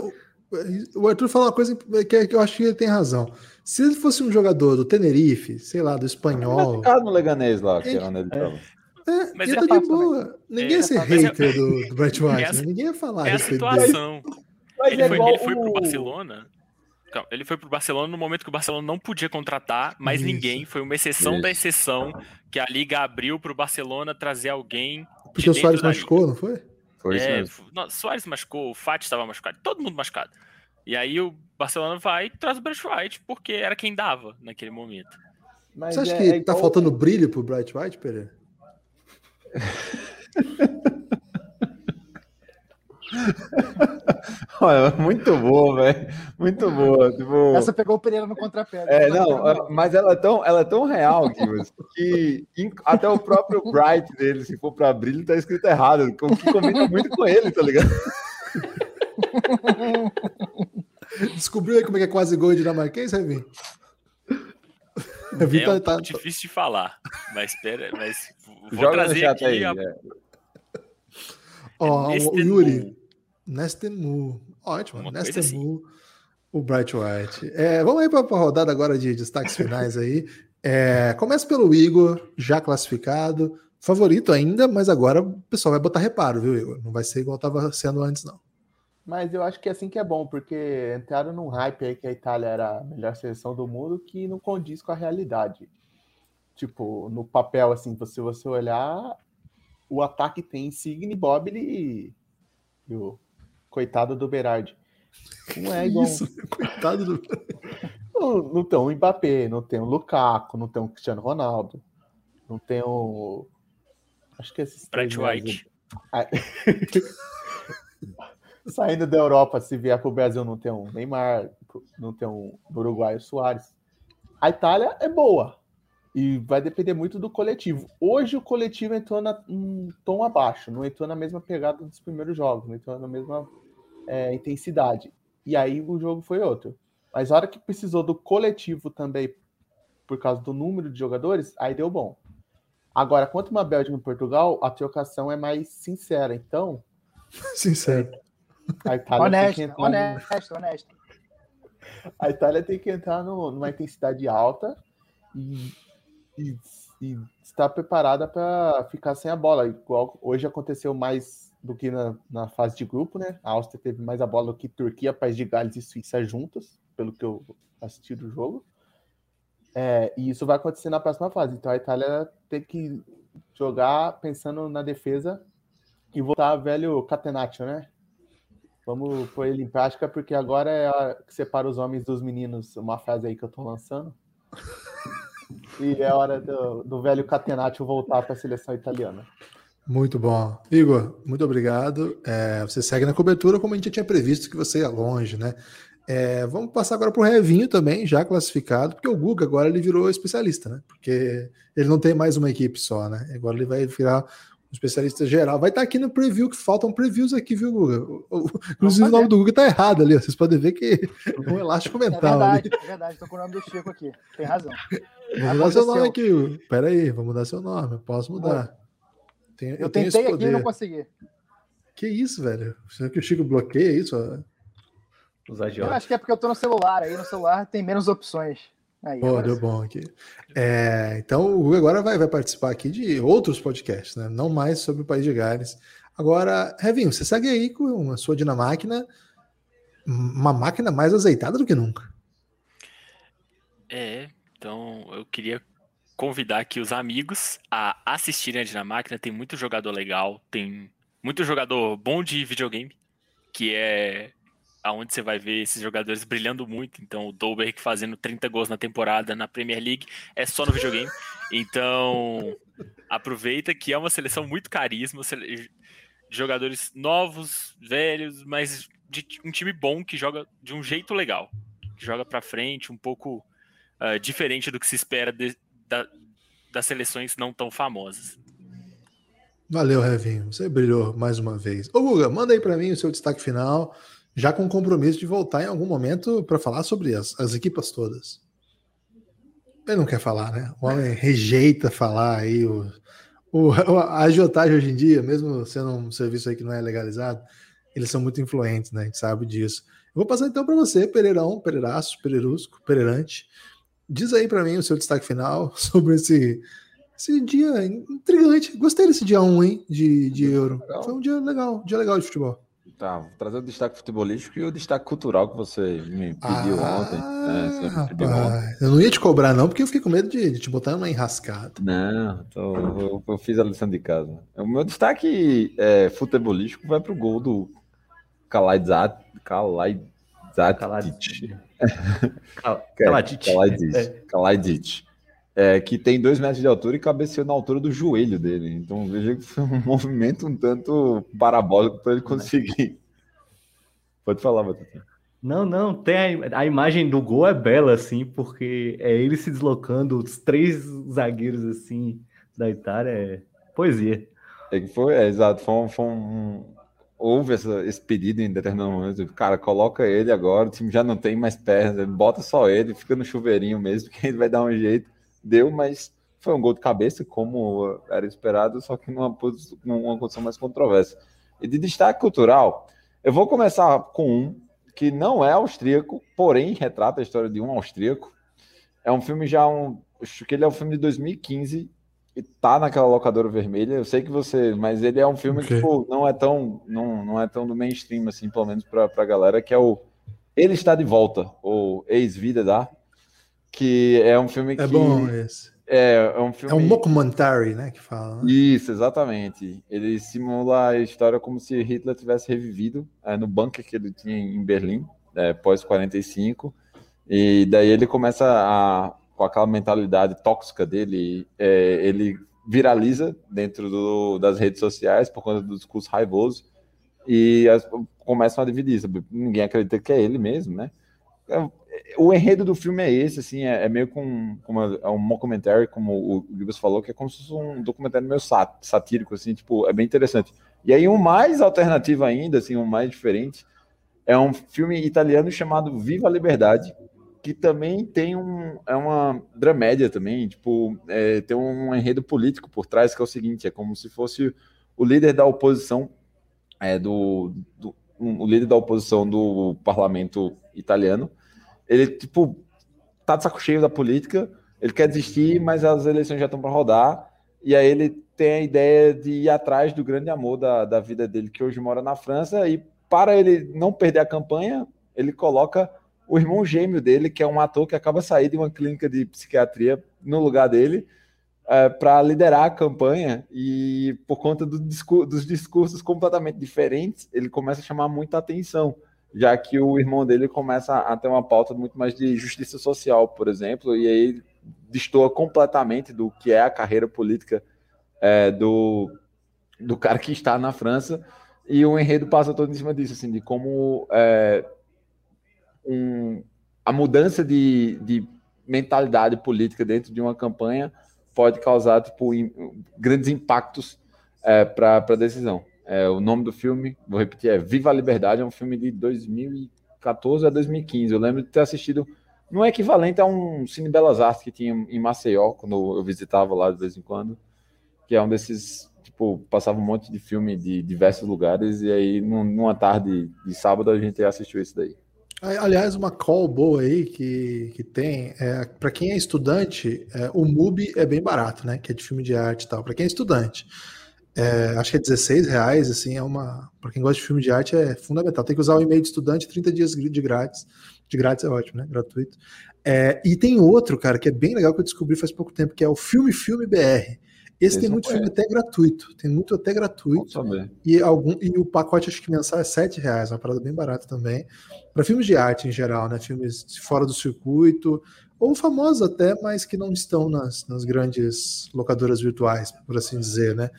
S1: o Arthur falou uma coisa que eu acho que ele tem razão. Se ele fosse um jogador do Tenerife, sei lá, do espanhol.
S4: Ele no Leganês lá, que era onde ele estava.
S1: É, mas ia é tá de boa. Ninguém é, ia ser hater do, do Brett White, essa, né? Ninguém ia falar.
S5: É a situação. ele, é foi, ele foi pro Barcelona. Ele foi pro Barcelona no momento que o Barcelona não podia contratar mais Isso. ninguém. Foi uma exceção Isso. da exceção que a liga abriu pro Barcelona trazer alguém.
S1: Porque o Soares machucou, não foi?
S5: Foi é, isso mesmo. Soares machucou, o Fati estava machucado, todo mundo machucado. E aí o Barcelona vai e traz o Bright White, porque era quem dava naquele momento.
S1: Mas Você acha é, que é tá igual... faltando brilho pro Bright White, Pereira?
S4: Olha, muito boa, velho. Muito boa. Tipo...
S2: Essa pegou o Pereira no contrapé.
S4: É, não, mas ela é tão, ela é tão real que, que até o próprio Bright dele, se for para brilho, tá escrito errado. Que combina muito com ele, tá ligado?
S1: Descobriu aí como é que é quase gol dinamarquês, Revin?
S5: É um tá, tá... difícil de falar, mas espera, mas vou Joga trazer aqui aí, a... é.
S1: Ó, oh, o Yuri, Nestemu. Ótimo, Nestemu. Assim. O Bright White. É, vamos aí para a rodada agora de destaques finais aí. É, começa pelo Igor, já classificado. Favorito ainda, mas agora o pessoal vai botar reparo, viu, Igor? Não vai ser igual estava sendo antes, não.
S6: Mas eu acho que é assim que é bom, porque entraram num hype aí que a Itália era a melhor seleção do mundo que não condiz com a realidade. Tipo, no papel, assim, se você olhar, o ataque tem Insigne, Bobbili e, e o coitado do Berardi. Não é igual. Isso,
S1: coitado do.
S6: Não, não tem o Mbappé, não tem o Lukaku, não tem o Cristiano Ronaldo, não tem o. Acho que esses.
S5: Brett White.
S6: Saindo da Europa, se vier para o Brasil, não tem um Neymar, não tem um Uruguai o Soares. A Itália é boa e vai depender muito do coletivo. Hoje o coletivo entrou na, um tom abaixo, não entrou na mesma pegada dos primeiros jogos, não entrou na mesma é, intensidade. E aí o jogo foi outro. Mas a hora que precisou do coletivo também, por causa do número de jogadores, aí deu bom. Agora, quanto uma Bélgica e Portugal, a trocação é mais sincera. Então.
S1: Sincero.
S2: A Itália honesto, tem que entrar honesto, no... honesto.
S6: A Itália tem que entrar no, numa intensidade alta e, e, e estar preparada para ficar sem a bola. Igual hoje aconteceu mais do que na, na, fase de grupo, né? A Áustria teve mais a bola do que Turquia, País de Gales e Suíça juntas, pelo que eu assisti do jogo. É, e isso vai acontecer na próxima fase. Então a Itália tem que jogar pensando na defesa e voltar velho Catenaccio, né? Vamos pôr ele em prática, porque agora é a que separa os homens dos meninos, uma frase aí que eu tô lançando. E é hora do, do velho Catenaccio voltar para a seleção italiana.
S1: Muito bom. Igor, muito obrigado. É, você segue na cobertura, como a gente já tinha previsto que você ia longe, né? É, vamos passar agora para o Revinho também, já classificado, porque o Guga agora ele virou especialista, né? Porque ele não tem mais uma equipe só, né? Agora ele vai virar especialista geral. Vai estar aqui no preview, que faltam previews aqui, viu, Guga? Inclusive o nome do Guga está errado ali, vocês podem ver que um elástico mental. É
S2: verdade, ali. é verdade, estou com o nome do Chico aqui, tem razão.
S1: Vou mudar seu nome aqui, pera aí, vou mudar seu nome, posso mudar.
S2: Tenho, eu, eu tentei aqui e não consegui.
S1: Que isso, velho? Será que o Chico bloqueia isso?
S2: Eu acho que é porque eu estou no celular, aí no celular tem menos opções.
S1: Aí, Pô, deu bom aqui. É, então o Hugo agora vai, vai participar aqui de outros podcasts, né? Não mais sobre o País de Gales. Agora, Revinho, você segue aí com a sua Dinamáquina, uma máquina mais azeitada do que nunca.
S5: É, então eu queria convidar aqui os amigos a assistirem a Dinamáquina. Tem muito jogador legal, tem muito jogador bom de videogame, que é aonde você vai ver esses jogadores brilhando muito. Então, o Dolberg fazendo 30 gols na temporada na Premier League é só no videogame. Então, aproveita que é uma seleção muito carisma, jogadores novos, velhos, mas de um time bom que joga de um jeito legal, que joga para frente, um pouco uh, diferente do que se espera de, da, das seleções não tão famosas.
S1: Valeu, Revinho. Você brilhou mais uma vez. Ô, Guga, manda aí para mim o seu destaque final já com compromisso de voltar em algum momento para falar sobre as, as equipas todas. Ele não quer falar, né? O homem rejeita falar aí. O, o, a agiotagem hoje em dia, mesmo sendo um serviço aí que não é legalizado, eles são muito influentes, né? A gente sabe disso. Eu vou passar então para você, Pereirão, Pereiraço, Pereirusco, Pereirante. Diz aí para mim o seu destaque final sobre esse, esse dia intrigante. Gostei desse dia 1, hein, de, de Euro. Foi um dia legal, dia legal de futebol.
S4: Tá, vou trazer o destaque futebolístico e o destaque cultural que você me pediu ah, ontem.
S1: É, ontem. Eu não ia te cobrar, não, porque eu fiquei com medo de, de te botar numa enrascada.
S4: Não, tô, eu, eu, fiz a lição de casa. O meu destaque é, futebolístico vai para o gol do Kalaidzat. Kalaidzat. Kalaidzic. Kalaidzic é, que tem dois metros de altura e cabeceou na altura do joelho dele. Então veja que foi um movimento um tanto parabólico para ele conseguir. Pode falar, Batutinha.
S3: Não, não, tem a, a, imagem do gol é bela, assim, porque é ele se deslocando, os três zagueiros, assim, da Itália, é poesia.
S4: É que foi, é, exato, foi um, foi um houve essa, esse pedido em determinado momento, cara, coloca ele agora, o time já não tem mais pernas, bota só ele, fica no chuveirinho mesmo, que ele vai dar um jeito deu, mas foi um gol de cabeça, como era esperado, só que numa, numa condição mais controversa. E de destaque cultural, eu vou começar com um que não é austríaco, porém retrata a história de um austríaco. É um filme já um, acho que ele é um filme de 2015 e tá naquela locadora vermelha. Eu sei que você, mas ele é um filme okay. que não é tão não, não é tão do mainstream assim, pelo menos para a galera, que é o Ele está de volta, ou Ex-Vida da, que é um filme
S1: é
S4: que
S1: É bom esse.
S4: É, é um filme.
S1: É um documentary, né? Que fala. Né?
S4: Isso, exatamente. Ele simula a história como se Hitler tivesse revivido é, no bunker que ele tinha em Berlim, é, pós 45. E daí ele começa a, com aquela mentalidade tóxica dele, é, ele viraliza dentro do, das redes sociais por conta do discurso raivoso e as, começam a dividir. Ninguém acredita que é ele mesmo, né? É, o enredo do filme é esse, assim, é, é meio com, com é um documentário, como o Gibas falou, que é como se fosse um documentário meio sat, satírico, assim, tipo, é bem interessante. E aí um mais alternativo ainda, assim, um mais diferente, é um filme italiano chamado Viva a Liberdade, que também tem um, é uma dramédia também, tipo, é, tem um enredo político por trás, que é o seguinte, é como se fosse o líder da oposição, é, do, do um, o líder da oposição do parlamento italiano, ele, tipo, tá de saco cheio da política, ele quer desistir, mas as eleições já estão para rodar, e aí ele tem a ideia de ir atrás do grande amor da, da vida dele, que hoje mora na França, e para ele não perder a campanha, ele coloca o irmão gêmeo dele, que é um ator que acaba sair de uma clínica de psiquiatria no lugar dele, é, para liderar a campanha. E por conta do discur dos discursos completamente diferentes, ele começa a chamar muita atenção já que o irmão dele começa a ter uma pauta muito mais de justiça social, por exemplo, e aí destoa completamente do que é a carreira política é, do, do cara que está na França, e o enredo passa todo em cima disso, assim, de como é, um, a mudança de, de mentalidade política dentro de uma campanha pode causar tipo, grandes impactos é, para a decisão. É, o nome do filme, vou repetir, é Viva a Liberdade, é um filme de 2014 a 2015. Eu lembro de ter assistido, não é equivalente a um Cine Belas Artes que tinha em Maceió, quando eu visitava lá de vez em quando, que é um desses, tipo, passava um monte de filme de diversos lugares, e aí numa tarde de sábado a gente assistiu esse daí.
S1: Aliás, uma call boa aí que, que tem, é, para quem é estudante, é, o MUBI é bem barato, né? Que é de filme de arte e tal. Para quem é estudante, é, acho que é 16 reais, assim, é uma. Para quem gosta de filme de arte, é fundamental. Tem que usar o e-mail de estudante 30 dias de grátis. De grátis é ótimo, né? Gratuito. É, e tem outro, cara, que é bem legal que eu descobri faz pouco tempo, que é o Filme Filme BR. Esse, tem muito filme até gratuito. Tem muito até gratuito. E, algum, e o pacote, acho que mensal é 7 reais, uma parada bem barata também. Para filmes de arte em geral, né? Filmes fora do circuito, ou famosos até, mas que não estão nas, nas grandes locadoras virtuais, por assim dizer, né?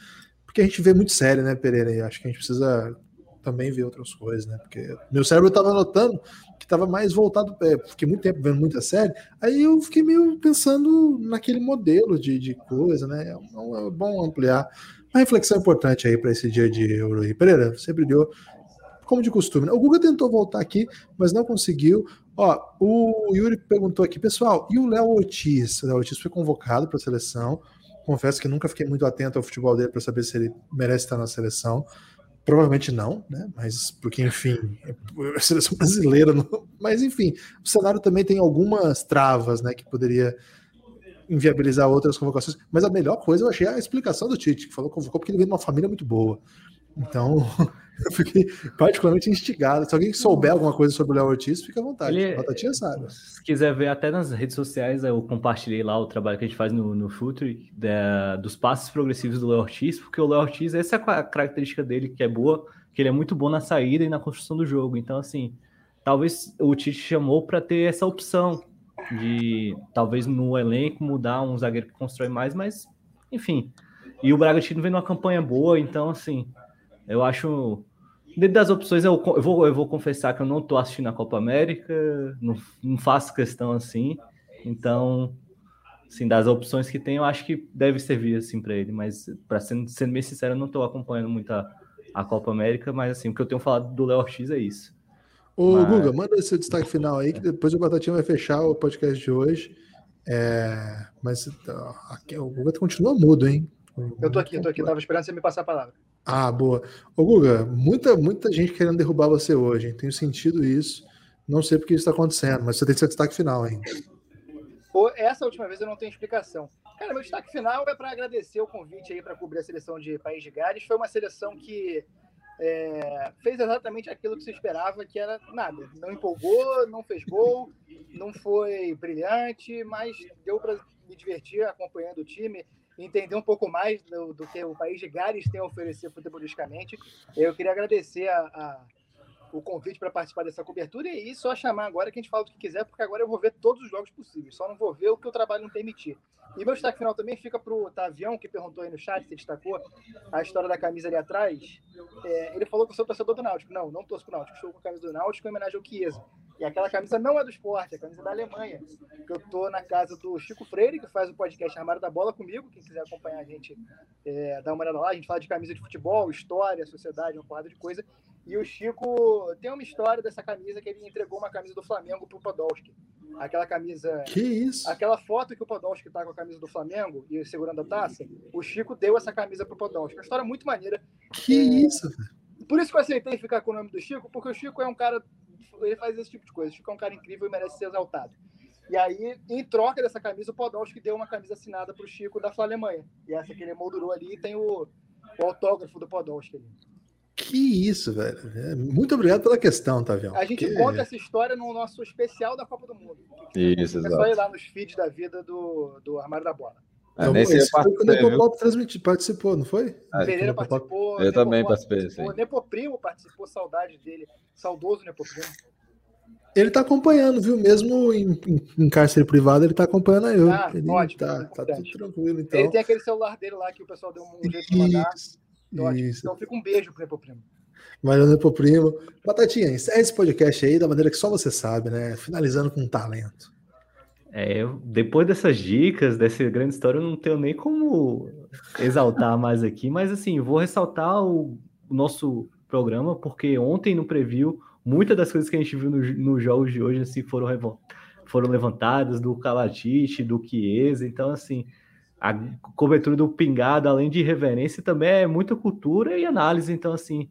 S1: Porque a gente vê muito série, né, Pereira? E acho que a gente precisa também ver outras coisas, né? Porque meu cérebro estava notando que estava mais voltado, é, fiquei muito tempo vendo muita série, aí eu fiquei meio pensando naquele modelo de, de coisa, né? É, é bom ampliar. Uma reflexão importante aí para esse dia de Euro. Pereira, você brilhou como de costume. Né? O Guga tentou voltar aqui, mas não conseguiu. Ó, o Yuri perguntou aqui, pessoal, e o Léo Ortiz? O Léo Ortiz foi convocado para a seleção confesso que nunca fiquei muito atento ao futebol dele para saber se ele merece estar na seleção. Provavelmente não, né? Mas porque, enfim, é a seleção brasileira. Não... Mas, enfim, o cenário também tem algumas travas, né? Que poderia inviabilizar outras convocações. Mas a melhor coisa eu achei a explicação do Tite, que falou que convocou porque ele veio de uma família muito boa. Então, eu fiquei particularmente instigado. Se alguém souber alguma coisa sobre o Léo Ortiz, fica à vontade. Ele, Batatinha sabe.
S3: Se quiser ver até nas redes sociais, eu compartilhei lá o trabalho que a gente faz no, no Future da, dos passos progressivos do Léo Ortiz, porque o Léo Ortiz, essa é a característica dele que é boa, que ele é muito bom na saída e na construção do jogo. Então, assim, talvez o Tite chamou para ter essa opção de talvez no elenco mudar um zagueiro que constrói mais, mas enfim. E o Bragantino vem numa campanha boa, então assim, eu acho. Dentro das opções, eu, eu, vou, eu vou confessar que eu não estou assistindo a Copa América, não, não faço questão assim. Então, assim, das opções que tem, eu acho que deve servir assim para ele. Mas, para ser, sendo bem sincero, eu não estou acompanhando muito a, a, Copa América. Mas, assim, o que eu tenho falado do Léo X é isso.
S1: Ô, mas... Guga, manda esse destaque final aí, que depois o Batatinha vai fechar o podcast de hoje. É, mas aqui, o Guga continua mudo, hein?
S2: Eu tô aqui, eu tô aqui, tava esperando você me passar a palavra.
S1: Ah, boa. Ô, Guga, muita, muita gente querendo derrubar você hoje, hein? Tenho sentido isso. Não sei porque isso está acontecendo, mas você tem seu destaque final ainda.
S2: Essa última vez eu não tenho explicação. Cara, meu destaque final é para agradecer o convite aí para cobrir a seleção de País de Gales. Foi uma seleção que é, fez exatamente aquilo que se esperava, que era nada. Não empolgou, não fez gol, não foi brilhante, mas deu para me divertir acompanhando o time, entender um pouco mais do, do que o país de Gales tem a oferecer futebolisticamente. Eu queria agradecer a, a o convite para participar dessa cobertura e só chamar agora que a gente fala o que quiser, porque agora eu vou ver todos os jogos possíveis, só não vou ver o que o trabalho não permitir. E meu destaque final também fica para o Tavião, que perguntou aí no chat, se destacou a história da camisa ali atrás. É, ele falou que eu sou torcedor do Náutico. Não, não torço pro Náutico, estou com a camisa do Náutico em homenagem ao Chiesa. E aquela camisa não é do esporte, é a camisa da Alemanha. Que eu tô na casa do Chico Freire, que faz o podcast Armário da Bola comigo. Quem quiser acompanhar a gente, é, dá uma olhada lá. A gente fala de camisa de futebol, história, sociedade, uma porrada de coisa. E o Chico tem uma história dessa camisa que ele entregou uma camisa do Flamengo pro Podolski. Aquela camisa.
S1: Que isso?
S2: Aquela foto que o Podolski tá com a camisa do Flamengo e segurando a taça, o Chico deu essa camisa pro Podolski. Uma história muito maneira.
S1: Que é... isso,
S2: Por isso que eu aceitei ficar com o nome do Chico, porque o Chico é um cara. Ele faz esse tipo de coisa. O Chico é um cara incrível e merece ser exaltado. E aí, em troca dessa camisa, o Podolski deu uma camisa assinada pro Chico da Alemanha. E essa que ele moldurou ali tem o, o autógrafo do Podolski ali.
S1: Que isso, velho. É, muito obrigado pela questão, Tavião.
S2: A gente
S1: que...
S2: conta essa história no nosso especial da Copa do Mundo.
S4: Isso, exato.
S2: É só ir lá nos feeds da vida do, do Armário da Bola.
S1: É, então, nesse esse foi o Nepopop transmitiu, participou, não foi?
S2: Ah, Pereira participou.
S4: Eu também participei, sim. O
S2: Nepoprimo participou, saudade dele. Saudoso Nepoprimo.
S1: Ele tá acompanhando, viu? Mesmo em, em, em cárcere privado, ele tá acompanhando eu.
S2: Ah,
S1: ele
S2: ótimo,
S1: tá, tá tudo tranquilo, então.
S2: Ele tem aquele celular dele lá que o pessoal deu um jeito de mandar. Isso. Isso. Então fica um beijo pro Nepoprimo.
S1: Valeu, Nepoprimo. Batatinha, encerra esse podcast aí da maneira que só você sabe, né? Finalizando com talento.
S3: É, eu, depois dessas dicas, dessa grande história, eu não tenho nem como exaltar mais aqui, mas assim, vou ressaltar o, o nosso programa, porque ontem no preview, muitas das coisas que a gente viu nos no jogos de hoje assim, foram, foram levantadas, do Calatite, do Chiesa, então assim, a cobertura do pingado, além de reverência, também é muita cultura e análise. Então, assim,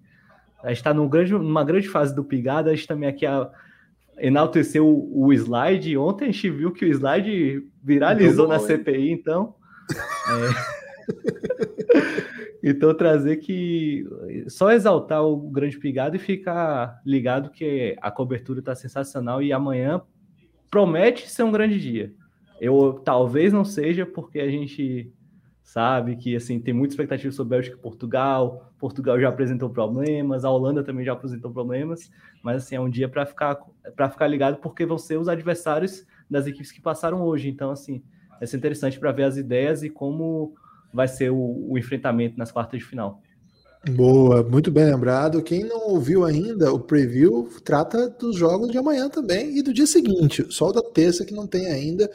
S3: a gente está numa grande fase do pingado, a gente também aqui a, enalteceu o, o, slide. Ontem a gente viu que o slide viralizou na CPI, então. É... então, trazer que. Só exaltar o grande pingado e ficar ligado que a cobertura está sensacional e amanhã promete ser um grande dia. Eu talvez não seja porque a gente sabe que assim tem muita expectativa sobre Bélgica e Portugal. Portugal já apresentou problemas, a Holanda também já apresentou problemas, mas assim é um dia para ficar para ficar ligado porque vão ser os adversários das equipes que passaram hoje. Então assim, vai ser interessante para ver as ideias e como vai ser o, o enfrentamento nas quartas de final.
S1: Boa, muito bem lembrado. Quem não ouviu ainda, o preview trata dos jogos de amanhã também e do dia seguinte, só o da terça que não tem ainda.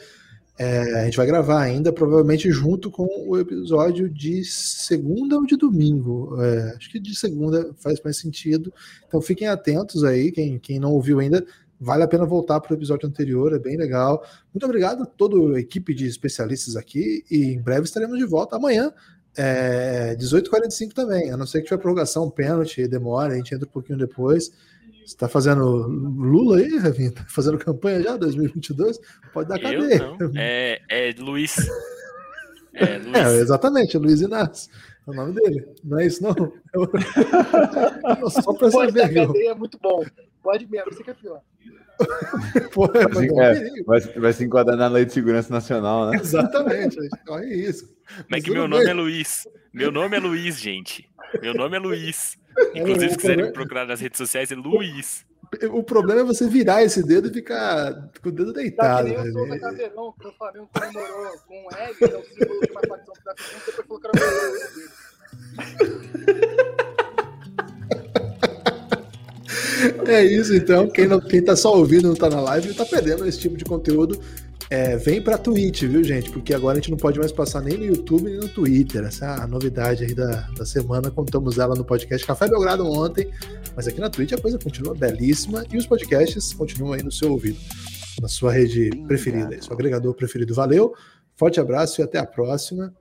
S1: É, a gente vai gravar ainda, provavelmente junto com o episódio de segunda ou de domingo. É, acho que de segunda faz mais sentido. Então fiquem atentos aí, quem, quem não ouviu ainda, vale a pena voltar para o episódio anterior, é bem legal. Muito obrigado a toda a equipe de especialistas aqui e em breve estaremos de volta amanhã. É, 18h45 também, a não ser que tiver prorrogação, pênalti, demora, a gente entra um pouquinho depois. Você tá fazendo Lula aí, Ravinha? Tá fazendo campanha já, 2022? Pode dar cadeia.
S5: Não. É, é Luiz.
S1: É, Luiz. É, exatamente, Luiz Inácio. É o nome dele. Não é isso, não? Eu...
S2: Só pra Pode saber. Dar cadeia é muito bom. Pode mesmo, você que é pior.
S4: Pô, vai, se, é, vai, vai, se enquadrar na Lei de Segurança Nacional, né?
S1: Exatamente, olha isso.
S5: Como é que meu nome é Luiz? Meu nome é Luiz, gente. Meu nome é Luiz. Inclusive, se quiserem me procurar nas redes sociais, é Luiz.
S1: O problema é você virar esse dedo e ficar com o dedo deitado. Tá,
S2: que nem o Souza que o Flamengo comemorou com o Egg, que é o símbolo de uma facção que tá depois falou que era o
S1: dele. É isso, então. Quem, não, quem tá só ouvindo não tá na live, tá perdendo esse tipo de conteúdo é, vem pra Twitch, viu, gente? Porque agora a gente não pode mais passar nem no YouTube nem no Twitter. Essa é a novidade aí da, da semana. Contamos ela no podcast Café Belgrado ontem. Mas aqui na Twitch a coisa continua belíssima e os podcasts continuam aí no seu ouvido, na sua rede preferida, seu agregador preferido. Valeu, forte abraço e até a próxima.